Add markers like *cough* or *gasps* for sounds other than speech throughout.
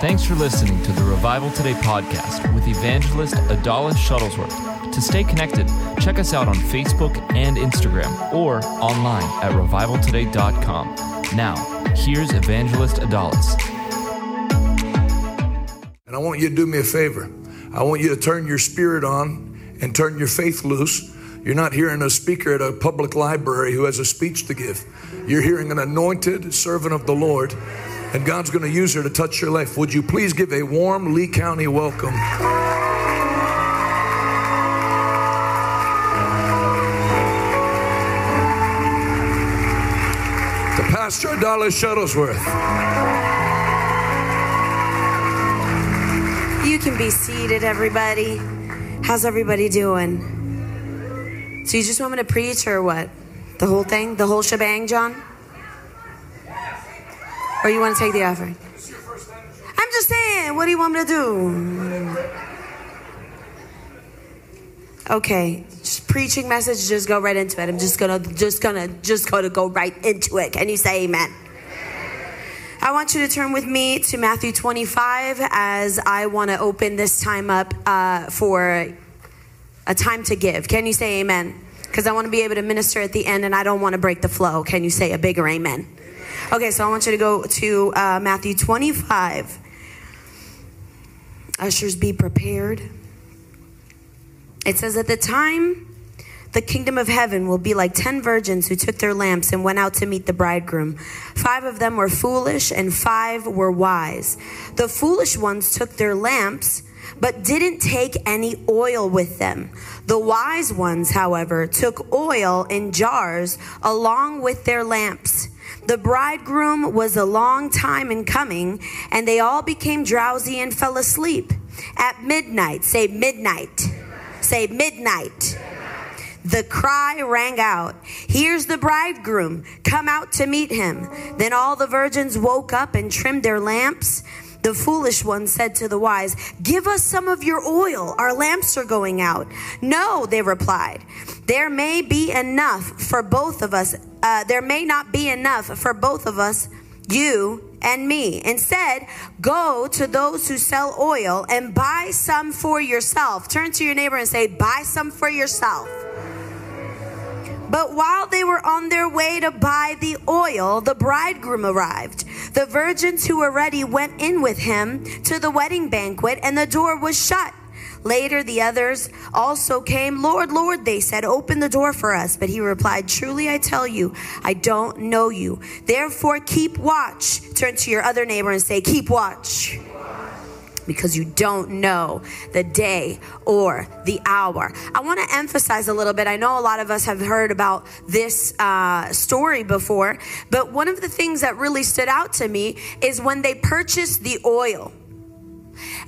Thanks for listening to the Revival Today podcast with evangelist Adalis Shuttlesworth. To stay connected, check us out on Facebook and Instagram or online at revivaltoday.com. Now, here's evangelist Adalis. And I want you to do me a favor. I want you to turn your spirit on and turn your faith loose. You're not hearing a speaker at a public library who has a speech to give. You're hearing an anointed servant of the Lord and God's going to use her to touch your life. Would you please give a warm Lea County welcome? To Pastor Adalis Shuttlesworth. You can be seated, everybody. How's everybody doing? So, you just want me to preach or what? The whole thing? The whole shebang, John? Or you want to take the offering? I'm just saying, what do you want me to do? Okay, just preaching message, just go right into it. I'm just gonna, just gonna, just gonna go right into it. Can you say amen? I want you to turn with me to Matthew 25 as I want to open this time up uh, for a time to give. Can you say amen? Because I want to be able to minister at the end and I don't want to break the flow. Can you say a bigger amen? Okay, so I want you to go to uh, Matthew 25. Ushers, be prepared. It says, At the time, the kingdom of heaven will be like ten virgins who took their lamps and went out to meet the bridegroom. Five of them were foolish, and five were wise. The foolish ones took their lamps, but didn't take any oil with them. The wise ones, however, took oil in jars along with their lamps. The bridegroom was a long time in coming, and they all became drowsy and fell asleep. At midnight, say midnight, say midnight. The cry rang out, Here's the bridegroom, come out to meet him. Then all the virgins woke up and trimmed their lamps. The foolish one said to the wise, Give us some of your oil. Our lamps are going out. No, they replied. There may be enough for both of us. Uh, there may not be enough for both of us, you and me. Instead, go to those who sell oil and buy some for yourself. Turn to your neighbor and say, Buy some for yourself. But while they were on their way to buy the oil, the bridegroom arrived. The virgins who were ready went in with him to the wedding banquet, and the door was shut. Later, the others also came. Lord, Lord, they said, open the door for us. But he replied, Truly, I tell you, I don't know you. Therefore, keep watch. Turn to your other neighbor and say, Keep watch because you don't know the day or the hour. I want to emphasize a little bit. I know a lot of us have heard about this uh, story before, but one of the things that really stood out to me is when they purchased the oil.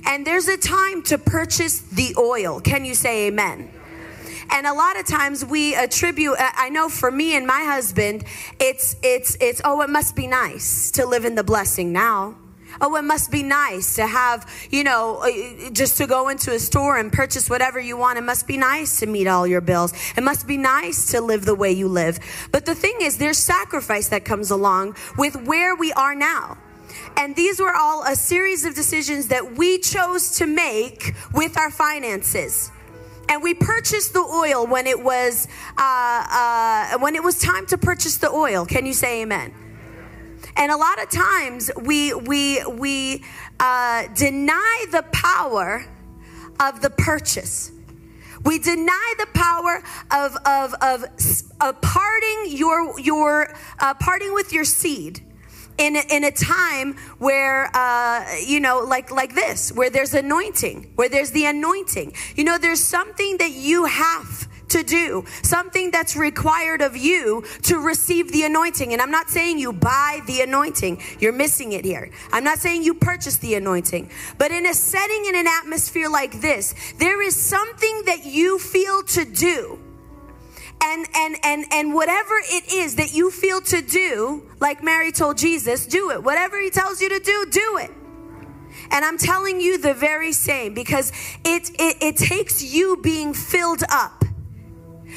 And there's a time to purchase the oil. Can you say amen? and a lot of times we attribute i know for me and my husband it's it's it's oh it must be nice to live in the blessing now Oh, it must be nice to have, you know, uh, just to go into a store and purchase whatever you want. It must be nice to meet all your bills. It must be nice to live the way you live. But the thing is, there's sacrifice that comes along with where we are now. And these were all a series of decisions that we chose to make with our finances and we purchased the oil when it was uh, uh, when it was time to purchase the oil. Can you say amen? And a lot of times we we we uh, deny the power of the purchase. We deny the power of of of, of parting your your uh, parting with your seed in a, in a time where uh, you know like like this where there's anointing where there's the anointing you know there's something that you have to do, something that's required of you to receive the anointing. And I'm not saying you buy the anointing, you're missing it here. I'm not saying you purchase the anointing, but in a setting, in an atmosphere like this, there is something that you feel to do. And, and and and whatever it is that you feel to do like mary told jesus do it whatever he tells you to do do it and I'm telling you the very same because it, it, it takes you being filled up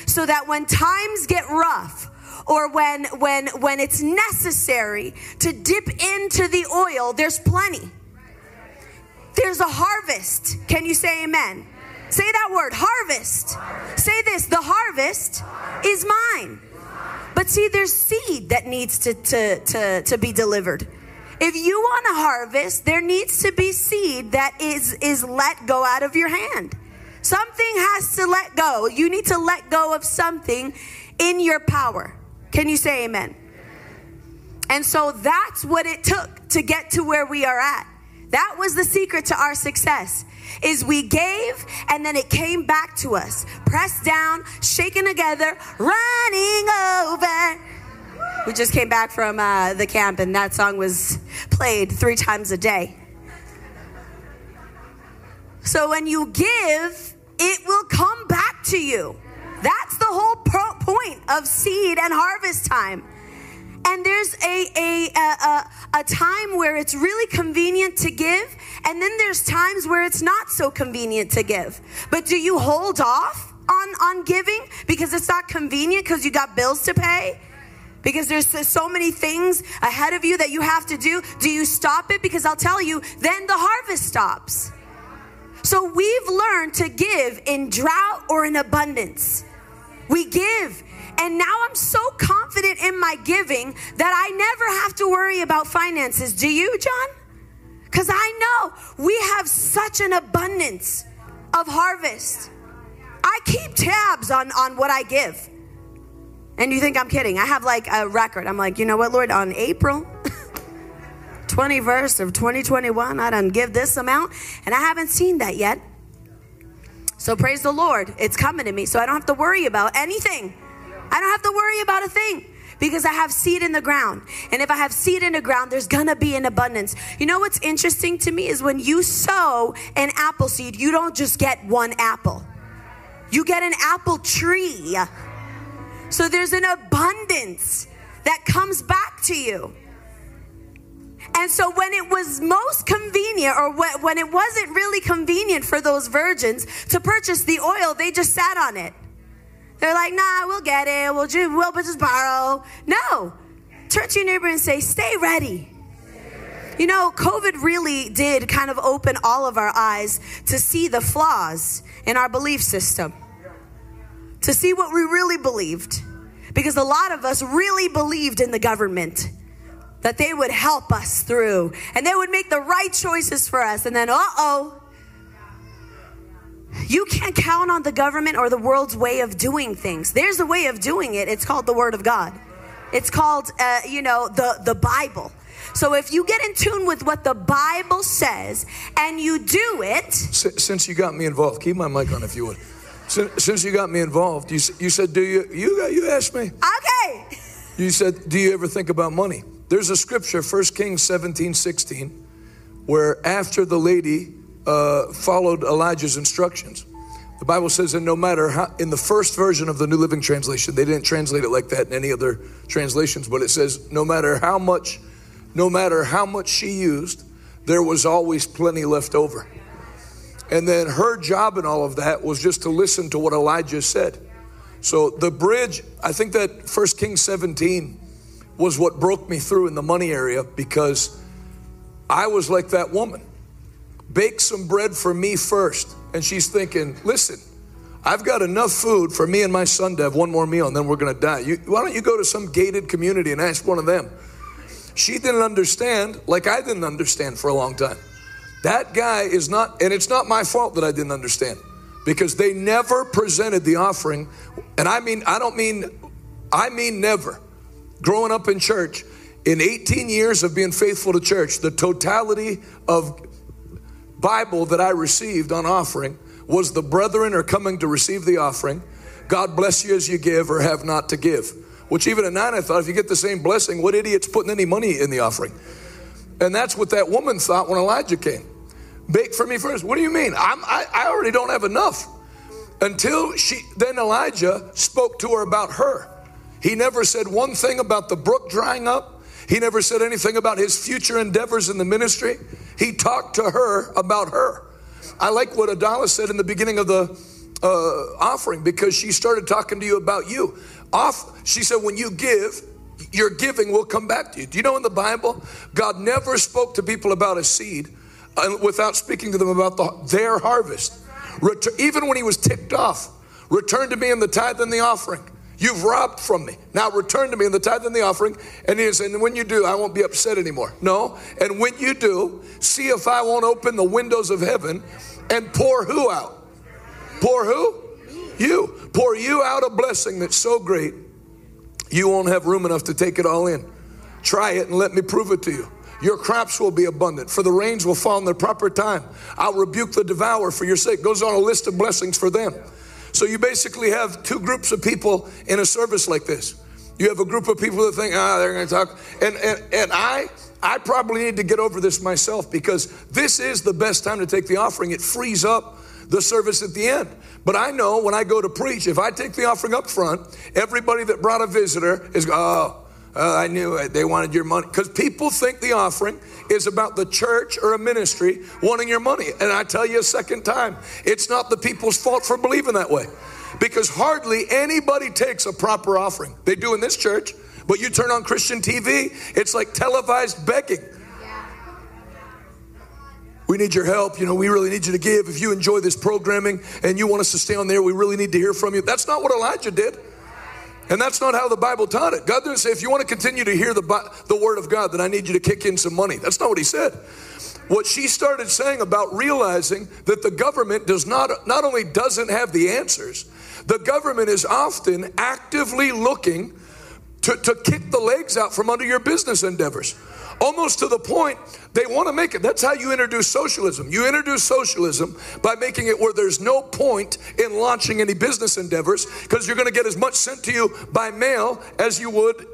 so that when times get rough, or when when when it's necessary to dip into the oil there's plenty there's a harvest. Can you say amen? Say that word, harvest. Say this the harvest is mine. But see, there's seed that needs to, to, to, to be delivered. If you want to harvest, there needs to be seed that is, is let go out of your hand. Something has to let go. You need to let go of something in your power. Can you say amen? And so that's what it took to get to where we are at. That was the secret to our success. Is we gave and then it came back to us. Pressed down, shaken together, running over. We just came back from uh, the camp and that song was played three times a day. So when you give, it will come back to you. That's the whole pro- point of seed and harvest time. And there's a, a, a, a, time where it's really convenient to give, and then there's times where it's not so convenient to give. But do you hold off on, on giving because it's not convenient because you got bills to pay? Because there's so many things ahead of you that you have to do. Do you stop it? Because I'll tell you, then the harvest stops. So we've learned to give in drought or in abundance. We give. And now I'm so confident in my giving that I never have to worry about finances. Do you, John? Because I know we have such an abundance of harvest. I keep tabs on, on what I give. And you think I'm kidding. I have like a record. I'm like, you know what, Lord, on April 21st of 2021, I done give this amount, and I haven't seen that yet. So praise the Lord. It's coming to me. So I don't have to worry about anything. I don't have to worry about a thing because I have seed in the ground. And if I have seed in the ground, there's gonna be an abundance. You know what's interesting to me is when you sow an apple seed, you don't just get one apple, you get an apple tree. So there's an abundance that comes back to you. And so when it was most convenient, or when it wasn't really convenient for those virgins to purchase the oil, they just sat on it. They're like, nah, we'll get it. We'll just, we'll just borrow. No. Turn to your neighbor and say, stay ready. You know, COVID really did kind of open all of our eyes to see the flaws in our belief system, to see what we really believed. Because a lot of us really believed in the government that they would help us through and they would make the right choices for us. And then, uh oh, you can't count on the government or the world's way of doing things. There's a way of doing it. It's called the Word of God. It's called, uh, you know, the, the Bible. So if you get in tune with what the Bible says and you do it. Since you got me involved, keep my mic on if you would. Since you got me involved, you, you said, do you, you, you asked me. Okay. You said, do you ever think about money? There's a scripture, 1 Kings 17, 16, where after the lady uh, followed Elijah's instructions. The Bible says, and no matter how, in the first version of the New Living Translation, they didn't translate it like that in any other translations, but it says, no matter how much, no matter how much she used, there was always plenty left over. And then her job in all of that was just to listen to what Elijah said. So the bridge, I think that First Kings 17 was what broke me through in the money area because I was like that woman bake some bread for me first. And she's thinking, listen, I've got enough food for me and my son to have one more meal and then we're going to die. You, why don't you go to some gated community and ask one of them? She didn't understand like I didn't understand for a long time. That guy is not, and it's not my fault that I didn't understand because they never presented the offering. And I mean, I don't mean, I mean never. Growing up in church, in 18 years of being faithful to church, the totality of Bible that I received on offering was the brethren are coming to receive the offering. God bless you as you give or have not to give. Which even at nine, I thought if you get the same blessing, what idiot's putting any money in the offering? And that's what that woman thought when Elijah came. Bake for me first. What do you mean? I'm, I, I already don't have enough. Until she, then Elijah spoke to her about her. He never said one thing about the brook drying up. He never said anything about his future endeavors in the ministry. He talked to her about her. I like what Adalis said in the beginning of the uh, offering because she started talking to you about you. Off, she said, when you give, your giving will come back to you. Do you know in the Bible, God never spoke to people about a seed uh, without speaking to them about the, their harvest. Retur- even when he was ticked off, return to me in the tithe and the offering. You've robbed from me. Now return to me in the tithe and the offering. And he said, and when you do, I won't be upset anymore. No. And when you do, see if I won't open the windows of heaven and pour who out? Pour who? You. Pour you out a blessing that's so great, you won't have room enough to take it all in. Try it and let me prove it to you. Your crops will be abundant, for the rains will fall in their proper time. I'll rebuke the devourer for your sake. Goes on a list of blessings for them. So you basically have two groups of people in a service like this. You have a group of people that think, ah, they're going to talk. And, and, and I, I probably need to get over this myself because this is the best time to take the offering. It frees up the service at the end. But I know when I go to preach, if I take the offering up front, everybody that brought a visitor is, oh, uh, I knew it. They wanted your money. Because people think the offering is about the church or a ministry wanting your money. And I tell you a second time, it's not the people's fault for believing that way. Because hardly anybody takes a proper offering. They do in this church, but you turn on Christian TV, it's like televised begging. We need your help. You know, we really need you to give. If you enjoy this programming and you want us to stay on there, we really need to hear from you. That's not what Elijah did. And that's not how the Bible taught it. God didn't say, if you want to continue to hear the, the word of God, then I need you to kick in some money. That's not what he said. What she started saying about realizing that the government does not, not only doesn't have the answers, the government is often actively looking to, to kick the legs out from under your business endeavors almost to the point they want to make it. That's how you introduce socialism. You introduce socialism by making it where there's no point in launching any business endeavors because you're going to get as much sent to you by mail as you would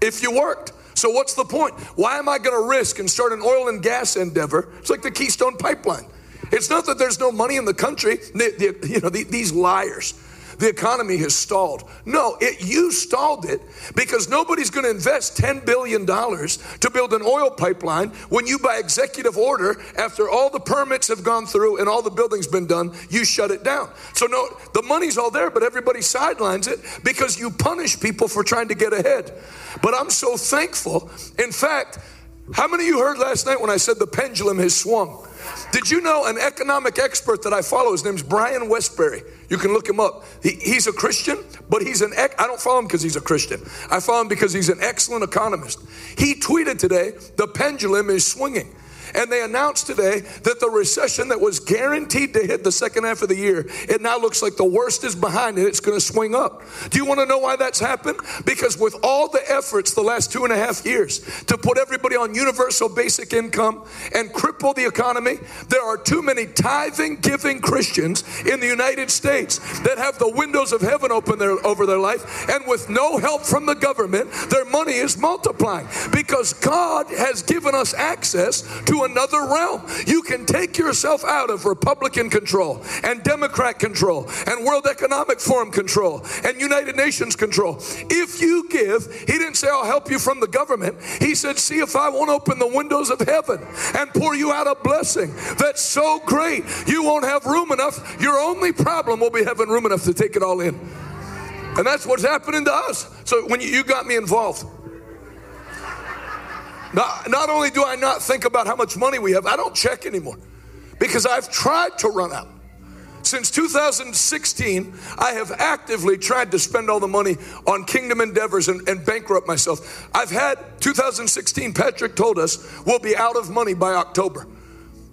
if you worked. So, what's the point? Why am I going to risk and start an oil and gas endeavor? It's like the Keystone Pipeline. It's not that there's no money in the country. The, the, you know, the, these liars the economy has stalled. No, it, you stalled it because nobody's going to invest $10 billion to build an oil pipeline when you, by executive order, after all the permits have gone through and all the buildings been done, you shut it down. So, no, the money's all there, but everybody sidelines it because you punish people for trying to get ahead. But I'm so thankful. In fact, how many of you heard last night when I said the pendulum has swung? Did you know an economic expert that I follow? His name's Brian Wesbury. You can look him up. He, he's a Christian, but he's an, I don't follow him because he's a Christian. I follow him because he's an excellent economist. He tweeted today, the pendulum is swinging. And they announced today that the recession that was guaranteed to hit the second half of the year, it now looks like the worst is behind it. It's going to swing up. Do you want to know why that's happened? Because with all the efforts the last two and a half years to put everybody on universal basic income and cripple the economy, there are too many tithing, giving Christians in the United States that have the windows of heaven open their, over their life. And with no help from the government, their money is multiplying because God has given us access to another realm. You can take yourself out of Republican control and Democrat control and World Economic Forum control and United Nations control. If you give, he didn't say, I'll help you from the government. He said, See if I won't open the windows of heaven and pour you out a blessing that's so great you won't have room enough. Your only problem will be having room enough to take it all in. And that's what's happening to us. So when you, got me involved, not, not only do I not think about how much money we have, I don't check anymore because I've tried to run out. Since 2016, I have actively tried to spend all the money on kingdom endeavors and, and, bankrupt myself. I've had 2016, Patrick told us, we'll be out of money by October.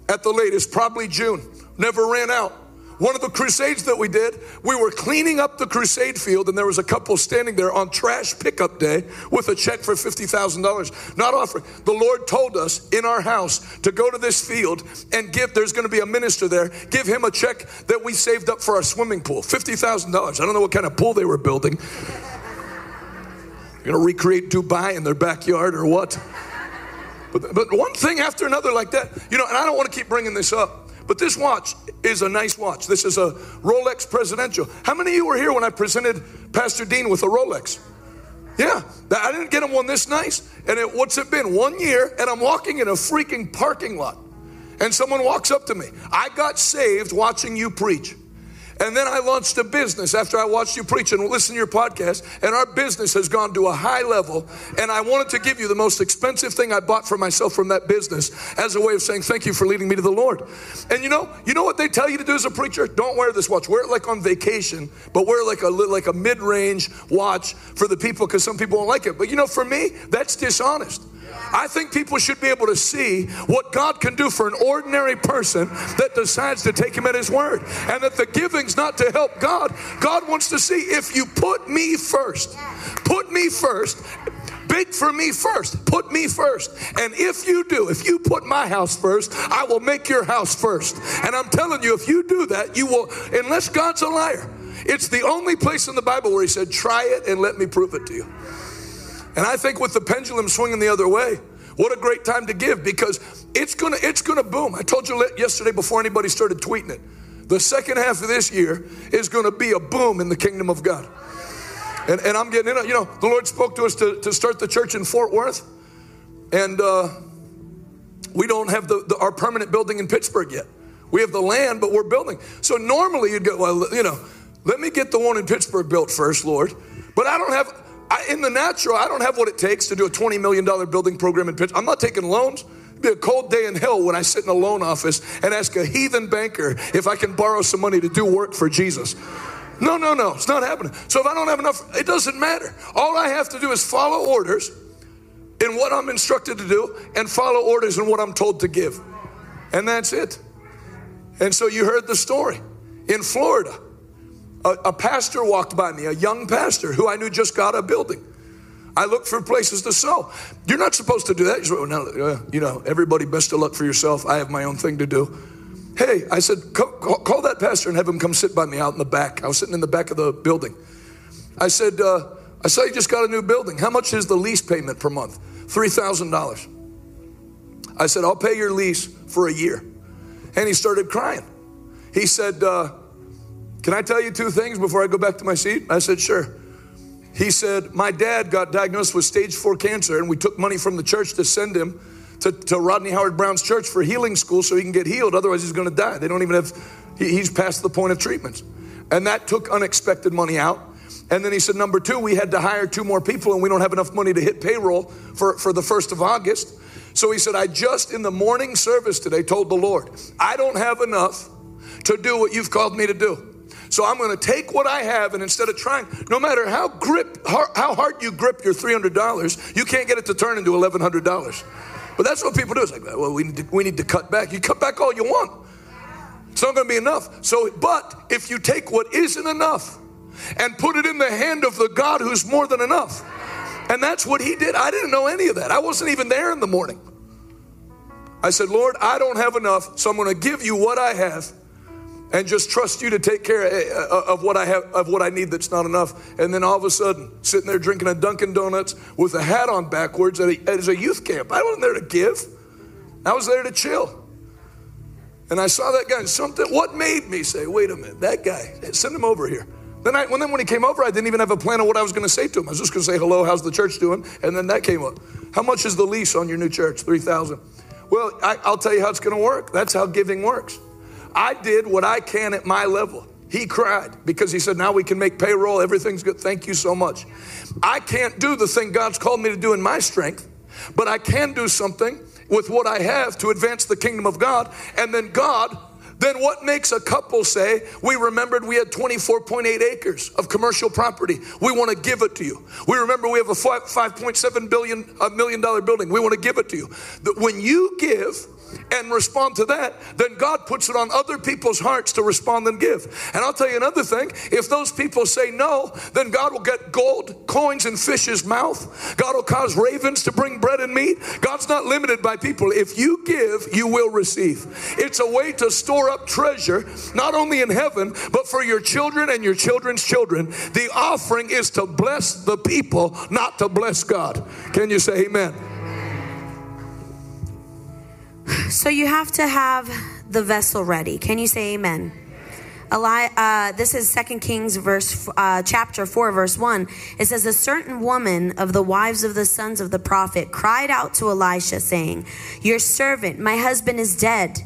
At the latest, probably June. Never ran out. One of the crusades that we did, we were cleaning up the crusade field, and there was a couple standing there on trash pickup day with a check for $50,000. Not offering. The Lord told us in our house to go to this field and give, there's going to be a minister there, give him a check that we saved up for our swimming pool $50,000. I don't know what kind of pool they were building. Going to recreate Dubai in their backyard or what? But, but one thing after another like that, you know, and I don't want to keep bringing this up. But this watch is a nice watch. This is a Rolex Presidential. How many of you were here when I presented Pastor Dean with a Rolex? Yeah, I didn't get him one this nice. And it, what's it been? One year, and I'm walking in a freaking parking lot. And someone walks up to me. I got saved watching you preach. And then I launched a business after I watched you preach and listened to your podcast. And our business has gone to a high level. And I wanted to give you the most expensive thing I bought for myself from that business as a way of saying thank you for leading me to the Lord. And you know, you know what they tell you to do as a preacher? Don't wear this watch. Wear it like on vacation, but wear like a like a mid-range watch for the people because some people don't like it. But you know, for me, that's dishonest. I think people should be able to see what God can do for an ordinary person that decides to take Him at His word. And that the giving's not to help God. God wants to see if you put me first, put me first, big for me first. Put me first. And if you do, if you put my house first, I will make your house first. And I'm telling you, if you do that, you will, unless God's a liar. It's the only place in the Bible where he said, try it and let me prove it to you. And I think with the pendulum swinging the other way, what a great time to give because it's gonna it's gonna boom. I told you yesterday before anybody started tweeting it. The second half of this year is gonna be a boom in the kingdom of God. And, and I'm getting in You know, the Lord spoke to us to, to start the church in Fort Worth, and uh, we don't have the, the, our permanent building in Pittsburgh yet. We have the land, but we're building. So normally you'd go, well, you know, let me get the one in Pittsburgh built first, Lord. But I don't have I, in the natural, I don't have what it takes to do a $20 million building program in Pittsburgh. I'm not taking loans. It'd be a cold day in hell when I sit in a loan office and ask a heathen banker if I can borrow some money to do work for Jesus. No, no, no, it's not happening. So if I don't have enough, it doesn't matter. All I have to do is follow orders in what I'm instructed to do and follow orders in what I'm told to give. And that's it. And so you heard the story in Florida a, a pastor walked by me, a young pastor who I knew just got a building. I looked for places to sow. You're not supposed to do that. You, no, uh, you know, everybody, best of luck for yourself. I have my own thing to do. Hey, I said, call, call, that pastor and have him come sit by me out in the back. I was sitting in the back of the building. I said, uh, I saw you just got a new building. How much is the lease payment per month? $3,000. I said, I'll pay your lease for a year. And he started crying. He said, uh, can I tell you two things before I go back to my seat? I said, Sure. He said, My dad got diagnosed with stage four cancer, and we took money from the church to send him to, to Rodney Howard-Browne's church for healing school so he can get healed. Otherwise, he's going to die. They don't even have, he, he's past the point of treatments. And that took unexpected money out. And then he said, Number two, we had to hire two more people, and we don't have enough money to hit payroll for, for the 1st of August. So he said, I just in the morning service today told the Lord, I don't have enough to do what you've called me to do. So I'm going to take what I have, and instead of trying, no matter how grip, how hard you grip your $300, you can't get it to turn into $1,100. But that's what people do. It's like, well, we need to, we need to cut back. You cut back all you want. It's not going to be enough. So, but if you take what isn't enough and put it in the hand of the God who's more than enough, and that's what he did. I didn't know any of that. I wasn't even there in the morning. I said, Lord, I don't have enough, so I'm going to give you what I have and just trust you to take care eh, eh, of what I have of what I need that's not enough. And then all of a sudden, sitting there drinking a Dunkin' Donuts with a hat on backwards at a, as a youth camp. I wasn't there to give. I was there to chill. And I saw that guy. and Something. What made me say, "Wait a minute, that guy? Eh, send him over here." Then, I, when then when he came over, I didn't even have a plan of what I was going to say to him. I was just going to say, "Hello, how's the church doing?" And then that came up. How much is the lease on your new church? Three thousand. Well, I, I'll tell you how it's going to work. That's how giving works. I did what I can at my level. He cried because he said, Now we can make payroll. Everything's good. Thank you so much. I can't do the thing God's called me to do in my strength, but I can do something with what I have to advance the kingdom of God. And then God then what makes a couple say, We remembered we had 24.8 acres of commercial property. We want to give it to you. We remember we have a 5.7 billion a million dollar building. We want to give it to you. That when you give, and respond to that, then God puts it on other people's hearts to respond and give. And I'll tell you another thing if those people say no, then God will get gold coins in fish's mouth. God will cause ravens to bring bread and meat. God's not limited by people. If you give, you will receive. It's a way to store up treasure, not only in heaven, but for your children and your children's children. The offering is to bless the people, not to bless God. Can you say amen? So you have to have the vessel ready. Can you say amen? Eli, uh, this is Second Kings verse uh, chapter four verse one. It says a certain woman of the wives of the sons of the prophet cried out to Elisha, saying, "Your servant, my husband, is dead."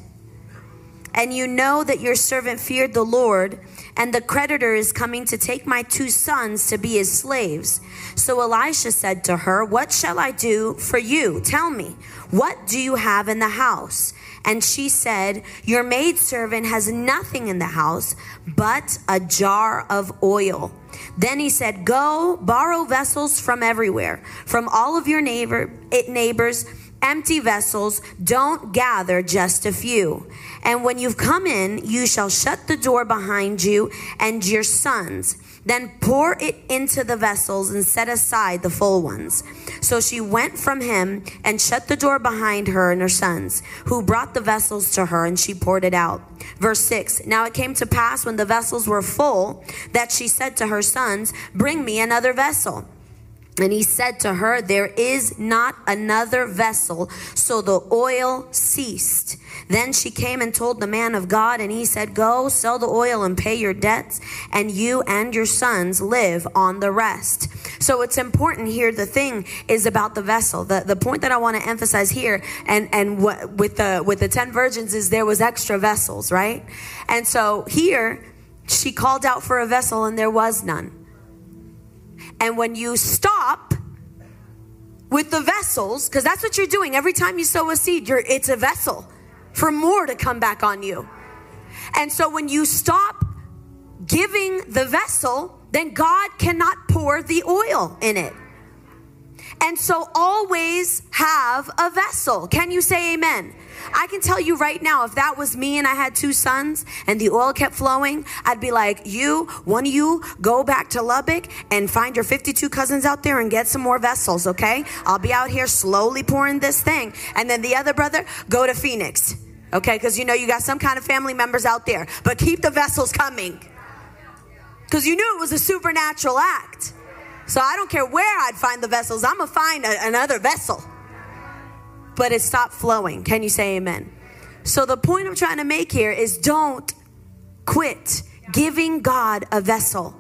And you know that your servant feared the Lord, and the creditor is coming to take my two sons to be his slaves. So Elisha said to her, What shall I do for you? Tell me, what do you have in the house? And she said, Your maidservant has nothing in the house but a jar of oil. Then he said, Go borrow vessels from everywhere, from all of your neighbor, it neighbors, empty vessels. Don't gather just a few. And when you've come in, you shall shut the door behind you and your sons then pour it into the vessels and set aside the full ones. So she went from him and shut the door behind her and her sons, who brought the vessels to her, and she poured it out. Verse 6 Now it came to pass when the vessels were full that she said to her sons, Bring me another vessel. And he said to her, There is not another vessel. So the oil ceased. Then she came and told the man of God, and he said, Go, sell the oil and pay your debts, and you and your sons live on the rest. So it's important here. The thing is about the vessel. The, the point that I want to emphasize here, and, and what, with, the, with the 10 virgins, is there was extra vessels, right? And so here, she called out for a vessel, and there was none. And when you stop with the vessels, because that's what you're doing every time you sow a seed, it's a vessel for more to come back on you. And so when you stop giving the vessel, then God cannot pour the oil in it. And so always have a vessel. Can you say amen? I can tell you right now, if that was me and I had two sons and the oil kept flowing, I'd be like, you, one of you, go back to Lubbock and find your 52 cousins out there and get some more vessels, okay? I'll be out here slowly pouring this thing. And then the other brother, go to Phoenix, okay? Because you know you got some kind of family members out there. But keep the vessels coming. Because you knew it was a supernatural act. So I don't care where I'd find the vessels, I'm going to find a, another vessel but it stopped flowing. Can you say amen? So the point I'm trying to make here is don't quit giving God a vessel.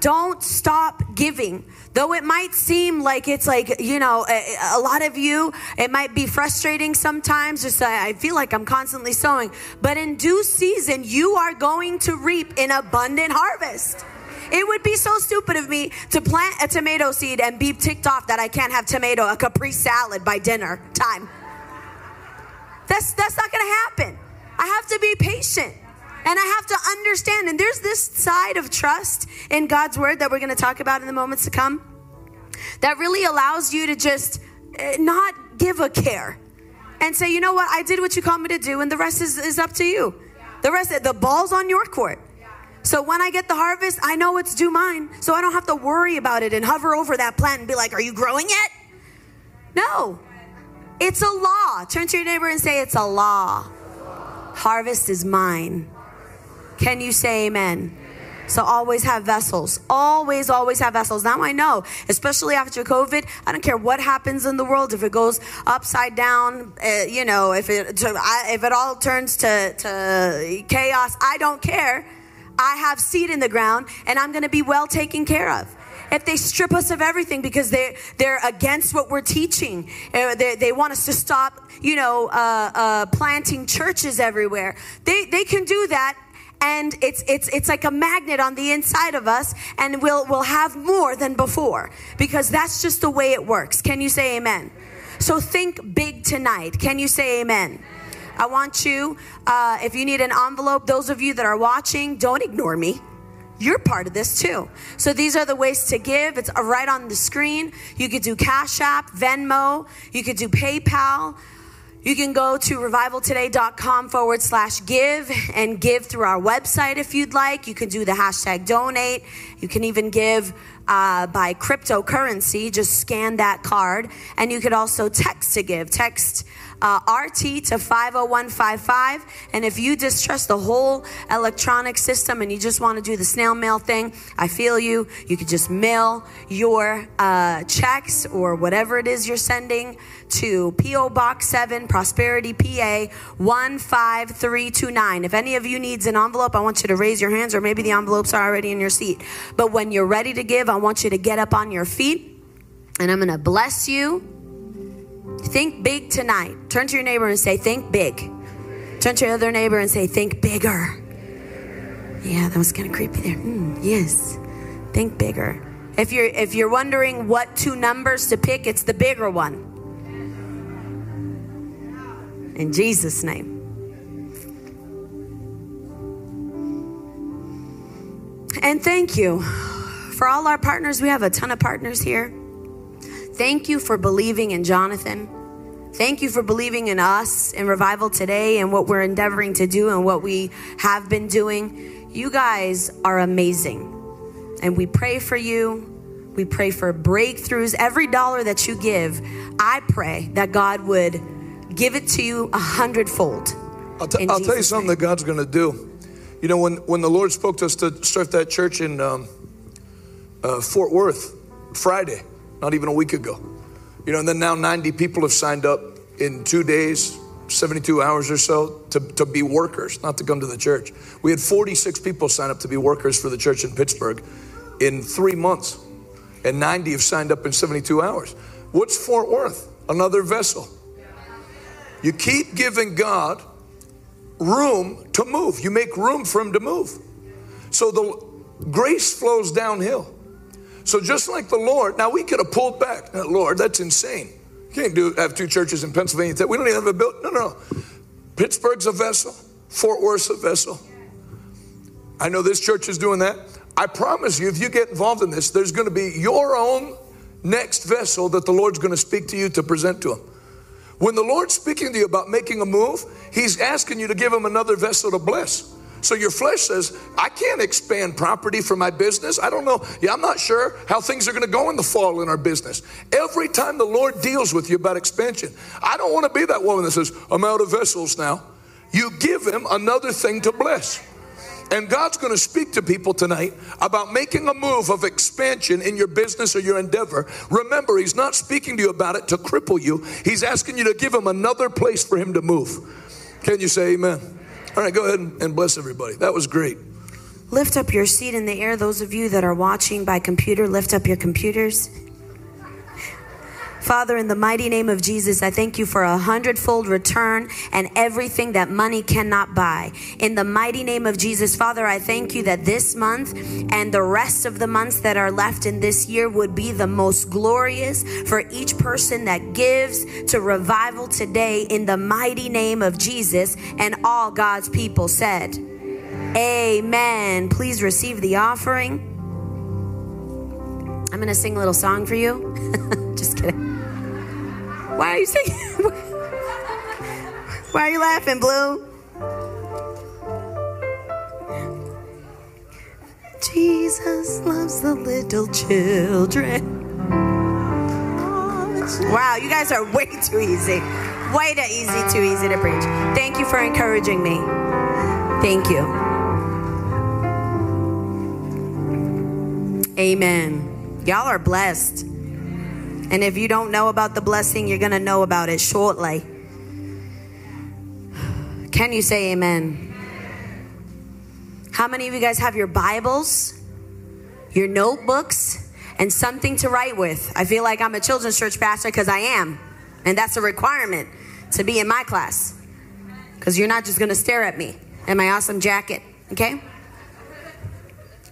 Don't stop giving. Though it might seem like it's like, you know, a, a lot of you, it might be frustrating sometimes. Just I feel like I'm constantly sowing. But in due season, you are going to reap an abundant harvest. It would be so stupid of me to plant a tomato seed and be ticked off that I can't have tomato, a capri salad by dinner time. That's that's not going to happen. I have to be patient. And I have to understand and there's this side of trust in God's word that we're going to talk about in the moments to come that really allows you to just eh, not give a care and say, "You know what? I did what you called me to do and the rest is, is up to you." The rest the ball's on your court. So when I get the harvest, I know it's due mine. So I don't have to worry about it and hover over that plant and be like, Are you growing yet? No. It's a law. Turn to your neighbor and say, It's a law. Harvest is mine. Can you say amen? So always have vessels. Always, always have vessels. Now I know, especially after COVID, I don't care what happens in the world. If it goes upside down, uh, you know, if it to, I, if it all turns to, to chaos, I don't care I have seed in the ground and I'm going to be well taken care of. If they strip us of everything because they, they're against what we're teaching, uh, they, they want us to stop, you know, uh, uh, planting churches everywhere, they, they can do that and it's it's it's like a magnet on the inside of us and we'll we'll have more than before because that's just the way it works. Can you say amen? So think big tonight. Can you say amen I want you, uh, if you need an envelope, those of you that are watching, don't ignore me. You're part of this too. So these are the ways to give. It's right on the screen. You could do Cash App, Venmo, you could do PayPal. You can go to revivaltoday.com forward slash give and give through our website if you'd like. You can do the hashtag donate. You can even give uh, by cryptocurrency. Just scan that card. And you could also text to give. Text uh, RT to 50155. And if you distrust the whole electronic system and you just want to do the snail mail thing, I feel you. You could just mail your uh, checks or whatever it is you're sending to P.O. Box 7, Prosperity, PA 15329. If any of you needs an envelope, I want you to raise your hands or maybe the envelopes are already in your seat. But when you're ready to give, I want you to get up on your feet and I'm going to bless you Think big tonight. Turn to your neighbor and say, Think big. Turn to your other neighbor and say, Think bigger. Yeah, that was kind of creepy there. Mm, yes. Think bigger. If you're if you're wondering what two numbers to pick, it's the bigger one. In Jesus' name. And thank you for all our partners. We have a ton of partners here. Thank you for believing in Jonathan. Thank you for believing in us in revival today and what we're endeavoring to do and what we have been doing. You guys are amazing. And we pray for you. We pray for breakthroughs. Every dollar that you give, I pray that God would give it to you a hundredfold. I'll, t- I'll tell you something name. that God's going to do. You know, when, when the Lord spoke to us to start that church in um, uh, Fort Worth Friday, not even a week ago, you know, and then now 90 people have signed up in two days, 72 hours or so to, to be workers, not to come to the church. We had 46 people sign up to be workers for the church in Pittsburgh in three months, and 90 have signed up in 72 hours. What's Fort Worth? Another vessel. You keep giving God room to move. You make room for Him to move. So the grace flows downhill. So just like the Lord, now we could have pulled back. Now, Lord, that's insane. You can't do have two churches in Pennsylvania. We don't even have a build. No, no. Pittsburgh's a vessel. Fort Worth's a vessel. I know this church is doing that. I promise you, if you get involved in this, there's going to be your own next vessel that the Lord's going to speak to you to present to Him. When the Lord's speaking to you about making a move, He's asking you to give Him another vessel to bless. So your flesh says, I can't expand property for my business. I don't know. Yeah, I'm not sure how things are going to go in the fall in our business. Every time the Lord deals with you about expansion, I don't want to be that woman that says, I'm out of vessels now. You give him another thing to bless. And God's going to speak to people tonight about making a move of expansion in your business or your endeavor. Remember, He's not speaking to you about it to cripple you, He's asking you to give Him another place for Him to move. Can you say amen? All right, go ahead and bless everybody. That was great. Lift up your seat in the air. Those of you that are watching by computer, lift up your computers. Father, in the mighty name of Jesus, I thank you for a hundredfold return and everything that money cannot buy. In the mighty name of Jesus, Father, I thank you that this month and the rest of the months that are left in this year would be the most glorious for each person that gives to revival today in the mighty name of Jesus. And all God's people said, Amen. Please receive the offering. I'm going to sing a little song for you. *laughs* Why are you singing? Why are you laughing, Blue? Jesus loves the little children. Wow, you guys are way too easy. Way too easy, too easy to preach. Thank you for encouraging me. Thank you. Amen. Y'all are blessed. And if you don't know about the blessing, you're going to know about it shortly. Can you say amen? How many of you guys have your Bibles, your notebooks, and something to write with? I feel like I'm a children's church pastor because I am. And that's a requirement to be in my class. Because you're not just going to stare at me and my awesome jacket, okay?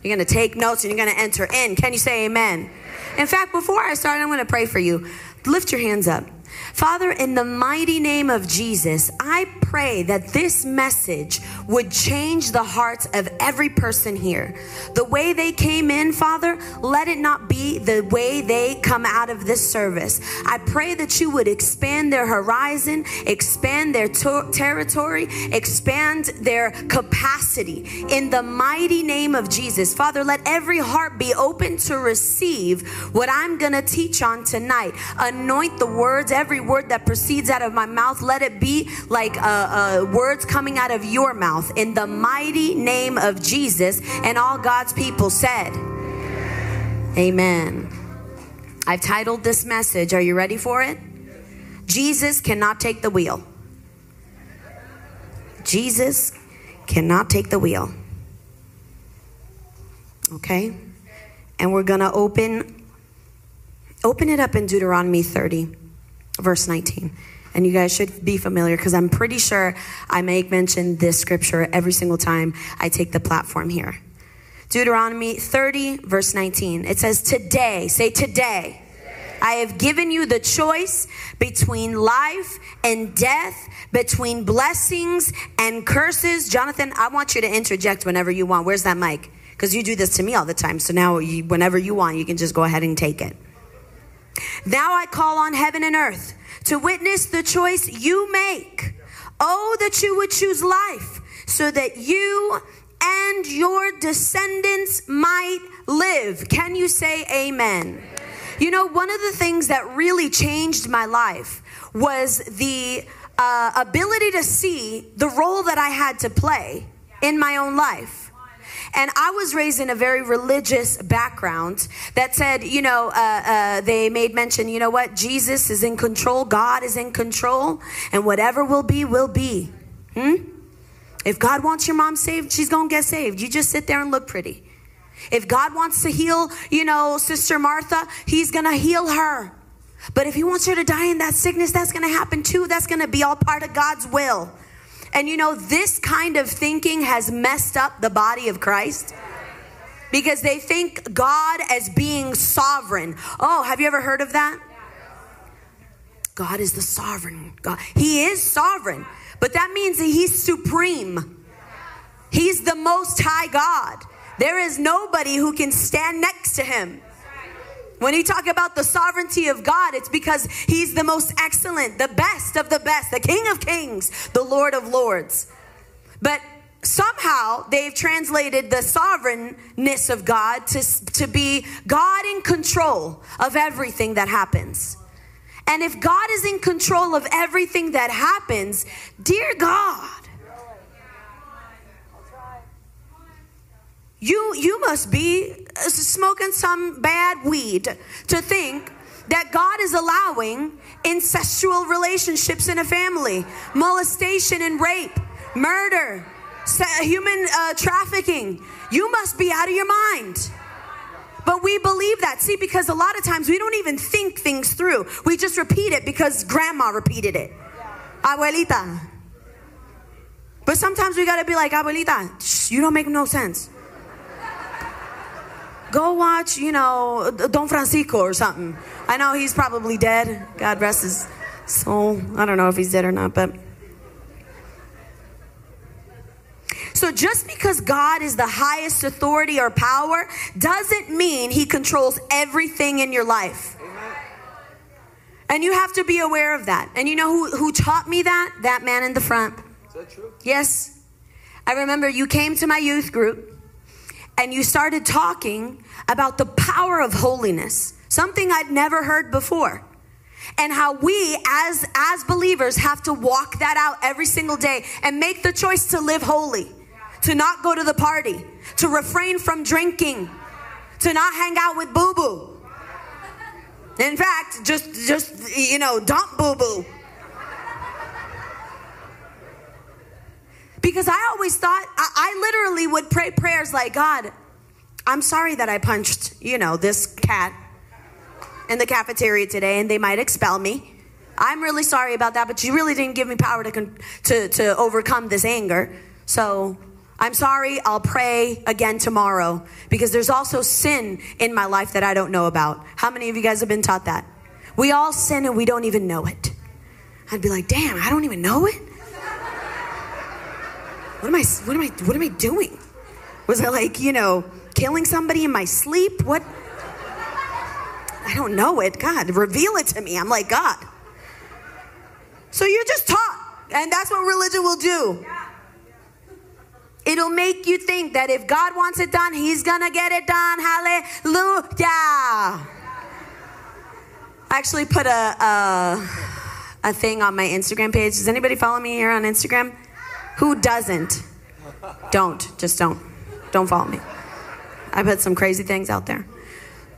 You're going to take notes and you're going to enter in. Can you say amen? In fact, before I start, I'm going to pray for you. Lift your hands up. Father, in the mighty name of Jesus, I pray that this message would change the hearts of every person here. The way they came in, Father, let it not be the way they come out of this service. I pray that you would expand their horizon, expand their to- territory, expand their capacity. In the mighty name of Jesus, Father, let every heart be open to receive what I'm going to teach on tonight. Anoint the words, every word that proceeds out of my mouth, let it be like uh, uh, words coming out of your mouth in the mighty name of Jesus. And all God's people said, Amen. I've titled this message. Are you ready for it? Jesus cannot take the wheel. Jesus cannot take the wheel. Okay? And we're going to open open it up in Deuteronomy 30 verse 19. And you guys should be familiar because I'm pretty sure I make mention this scripture every single time I take the platform here. Deuteronomy 30, verse 19. It says, Today, say today. I have given you the choice between life and death, between blessings and curses. Jonathan, I want you to interject whenever you want. Where's that mic? Because you do this to me all the time. So now, you, whenever you want, you can just go ahead and take it. Now I call on heaven and earth to witness the choice you make. Oh, that you would choose life so that you and your descendants might live. Can you say amen? You know, one of the things that really changed my life was the uh, ability to see the role that I had to play in my own life. And I was raised in a very religious background that said, you know, uh, uh, they made mention, you know what, Jesus is in control, God is in control, and whatever will be, will be. Hmm? If God wants your mom saved, she's gonna get saved. You just sit there and look pretty. If God wants to heal, you know, Sister Martha, He's gonna heal her. But if He wants her to die in that sickness, that's gonna happen too. That's gonna be all part of God's will. And you know, this kind of thinking has messed up the body of Christ because they think God as being sovereign. Oh, have you ever heard of that? God is the sovereign God. He is sovereign, but that means that He's supreme. He's the most high God. There is nobody who can stand next to Him. When you talk about the sovereignty of God, it's because He's the most excellent, the best of the best, the King of kings, the Lord of lords. But somehow they've translated the sovereignness of God to, to be God in control of everything that happens. And if God is in control of everything that happens, dear God, you you must be smoking some bad weed to think that God is allowing incestual relationships in a family, molestation and rape, murder, human uh, trafficking. You must be out of your mind. But we believe that. See, because a lot of times we don't even think things through. We just repeat it because grandma repeated it. Abuelita. But sometimes we gotta be like, Abuelita, shh, you don't make no sense go watch, you know, Don Francisco or something. I know he's probably dead. God rest his soul. I don't know if he's dead or not, but. So just because God is the highest authority or power doesn't mean he controls everything in your life. And you have to be aware of that. And you know who, who taught me that? That man in the front. Is that true? Yes. I remember you came to my youth group and you started talking about the power of holiness, something I'd never heard before. And how we as as believers have to walk that out every single day and make the choice to live holy, to not go to the party, to refrain from drinking, to not hang out with boo-boo. In fact, just just you know, dump boo-boo. Because I always thought, I, I, literally would pray prayers like, God, I'm sorry that I punched, you know, this cat in the cafeteria today and they might expel me. I'm really sorry about that, but you really didn't give me power to, to, to overcome this anger. So I'm sorry. I'll pray again tomorrow because there's also sin in my life that I don't know about. How many of you guys have been taught that? We all sin and we don't even know it. I'd be like, damn, I don't even know it. What am I, what am I, what am I doing? Was I like, you know, killing somebody in my sleep? What? I don't know it. God, reveal it to me. I'm like, God. So you're just taught. And that's what religion will do. It'll make you think that if God wants it done, He's gonna get it done. Hallelujah. I actually put a, a, a thing on my Instagram page. Does anybody follow me here on Instagram? Who doesn't? Don't. Just don't. Don't follow me. I put some crazy things out there.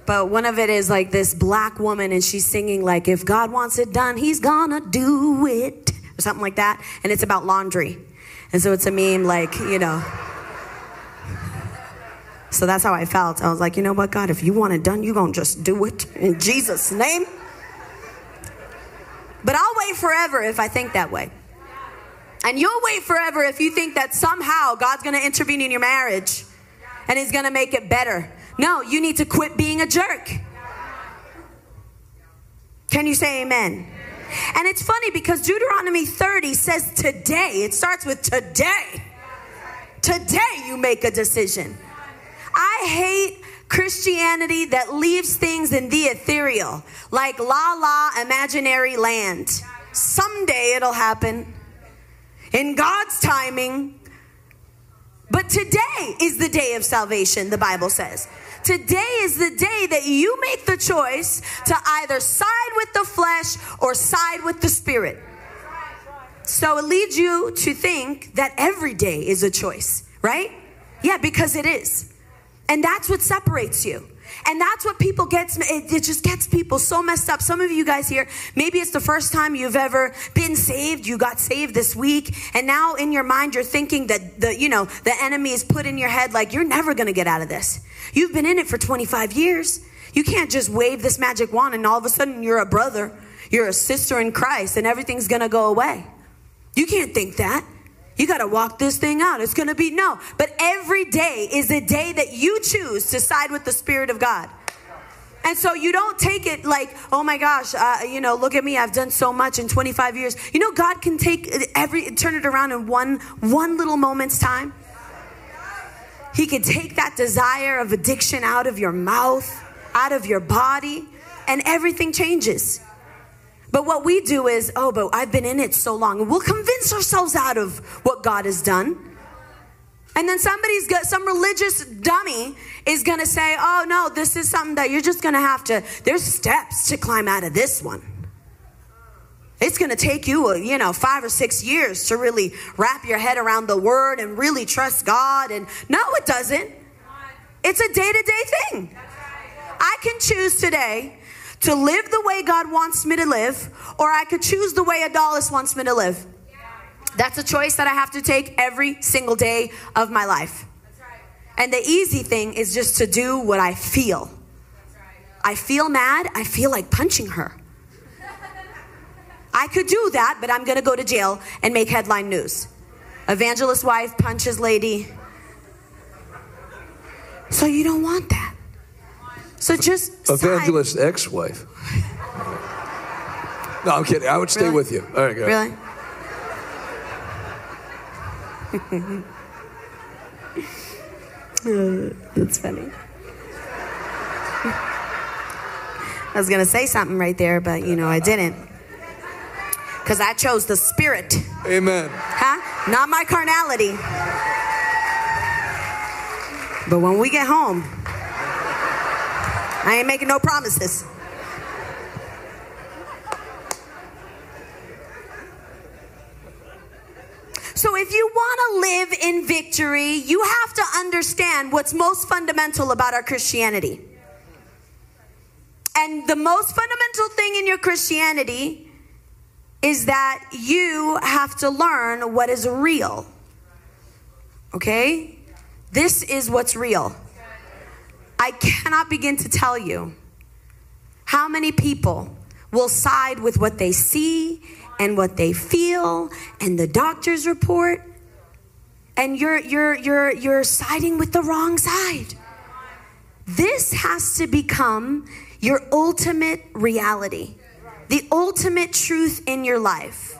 But one of it is like this black woman, and she's singing like, "If God wants it done, He's gonna do it," or something like that. And it's about laundry, and so it's a meme, like you know. So that's how I felt. I was like, you know what, God, if you want it done, you're gonna just do it in Jesus' name. But I'll wait forever if I think that way. And you'll wait forever if you think that somehow God's going to intervene in your marriage and He's going to make it better. No, you need to quit being a jerk. Can you say amen? And it's funny because Deuteronomy 30 says today, it starts with today. Today you make a decision. I hate Christianity that leaves things in the ethereal, like la la imaginary land. Someday it'll happen in God's timing. But today is the day of salvation, the Bible says. Today is the day that you make the choice to either side with the flesh or side with the spirit. So it leads you to think that every day is a choice, right? Yeah, because it is. And that's what separates you. And that's what people gets, it, it, just gets people so messed up. Some of you guys here, maybe it's the first time you've ever been saved. You got saved this week. And now in your mind, you're thinking that the, you know, the enemy is put in your head like, you're never going to get out of this. You've been in it for 25 years. You can't just wave this magic wand and all of a sudden you're a brother. You're a sister in Christ and everything's going to go away. You can't think that. You got to walk this thing out. It's going to be no. But every day is a day that you choose to side with the Spirit of God. And so you don't take it like, oh my gosh, uh, you know, look at me, I've done so much in 25 years. You know, God can take every, turn it around in one, one little moment's time. He can take that desire of addiction out of your mouth, out of your body, and everything changes. But what we do is, oh, but I've been in it so long. We'll convince ourselves out of what God has done. And then somebody's got some religious dummy is going to say, oh, no, this is something that you're just going to have to, there's steps to climb out of this one. It's going to take you, uh, you know, five or six years to really wrap your head around the word and really trust God. And no, it doesn't. It's a day to day thing. I can choose today to live the way God wants me to live, or I could choose the way Adalis wants me to live. That's a choice that I have to take every single day of my life. And the easy thing is just to do what I feel. I feel mad, I feel like punching her. I could do that, but I'm gonna go to jail and make headline news. Evangelist wife punches lady. So you don't want that. So just evangelist ex-wife. No, I'm kidding. I would stay Really? with you. All right, go ahead. Really? *laughs* Uh, that's funny. I was gonna say something right there, but you know I didn't. Because I chose the spirit, Amen. huh? Not my carnality. But when we get home, I ain't making no promises. So, if you want to live in victory, you have to understand what's most fundamental about our Christianity. And the most fundamental thing in your Christianity is that you have to learn what is real. Okay? This is what's real. I cannot begin to tell you how many people will side with what they see and what they feel and the doctor's report and you're you're you're you're siding with the wrong side. This has to become your ultimate reality. The ultimate truth in your life.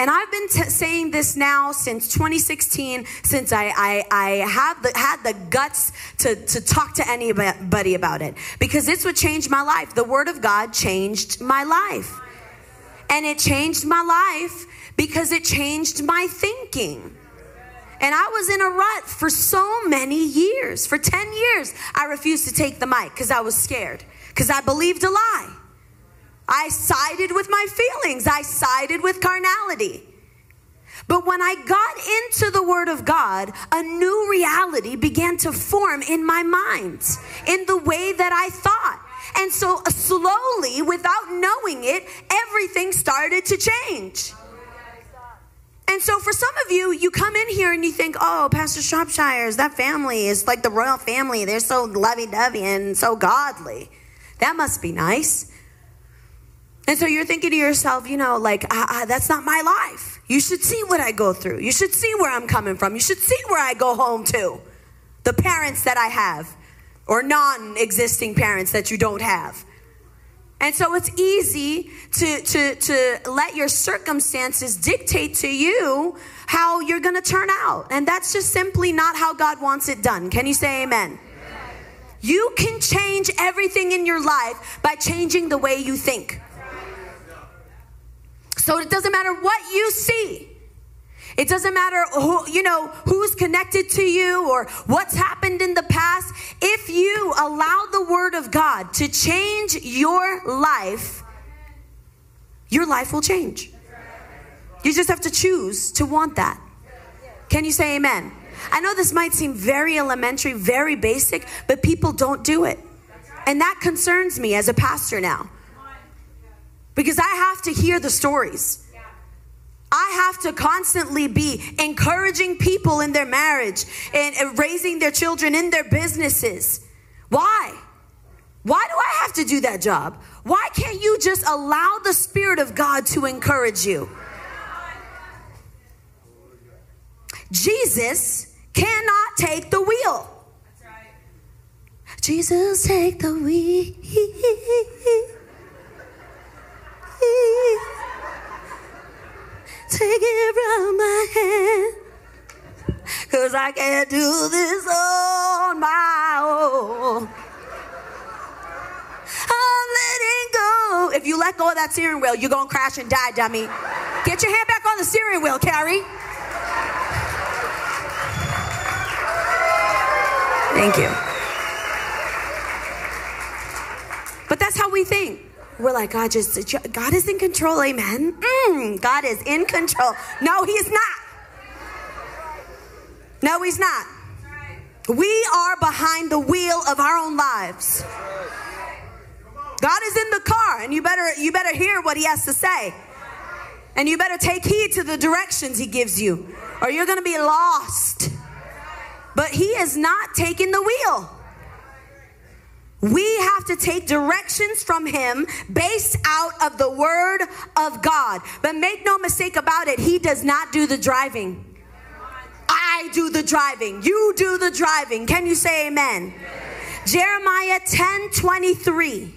And I've been t- saying this now since 2016, since I, I, I have the, had the guts to, to talk to anybody about it. Because this would change my life. The Word of God changed my life. And it changed my life because it changed my thinking. And I was in a rut for so many years. For 10 years, I refused to take the mic because I was scared, because I believed a lie. I sided with my feelings, I sided with carnality. But when I got into the Word of God, a new reality began to form in my mind, in the way that I thought. And so, uh, slowly, without knowing it, everything started to change. And so, for some of you, you come in here and you think, oh, Pastor Shropshire's, that family is like the royal family. They're so lovey dovey and so godly. That must be nice. And so you're thinking to yourself, you know, like, uh, uh, that's not my life. You should see what I go through. You should see where I'm coming from. You should see where I go home to. The parents that I have, or non existing parents that you don't have. And so it's easy to, to, to let your circumstances dictate to you how you're going to turn out. And that's just simply not how God wants it done. Can you say amen? You can change everything in your life by changing the way you think. So it doesn't matter what you see. It doesn't matter who, you know, who's connected to you or what's happened in the past. If you allow the word of God to change your life, your life will change. You just have to choose to want that. Can you say amen? I know this might seem very elementary, very basic, but people don't do it. And that concerns me as a pastor now. Because I have to hear the stories. I have to constantly be encouraging people in their marriage and raising their children in their businesses. Why? Why do I have to do that job? Why can't you just allow the Spirit of God to encourage you? Jesus cannot take the wheel. Jesus, take the wheel. Take it from my hand. Cause I can't do this on my own. I'm letting go. If you let go of that steering wheel, you're gonna crash and die, dummy. Get your hand back on the steering wheel, Carrie. Thank you. But that's how we think. We're like, God just, God is in control, amen. Mm, God is in control. No, he's not. No, He's not. We are behind the wheel of our own lives. God is in the car, and you better you better hear what He has to say. And you better take heed to the directions He gives you, or you're gonna be lost. But He is not taking the wheel. We have to take directions from Him based out of the Word of God. But make no mistake about it, He does not do the driving. I do the driving. You do the driving. Can you say amen? Jeremiah 10 23.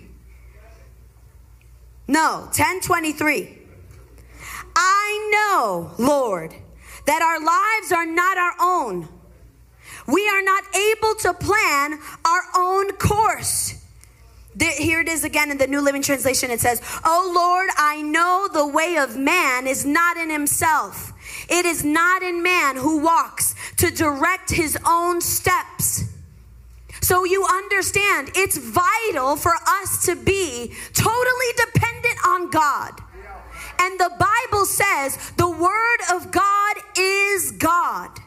No, 10 23. I know, Lord, that our lives are not our own we are not able to plan our own course. Here it is again in the New Living Translation. It says, Oh Lord, I know the way of man is not in himself. It is not in man who walks to direct his own steps. So you understand, it's vital for us to be totally dependent on God. And the Bible says the Word of God is God.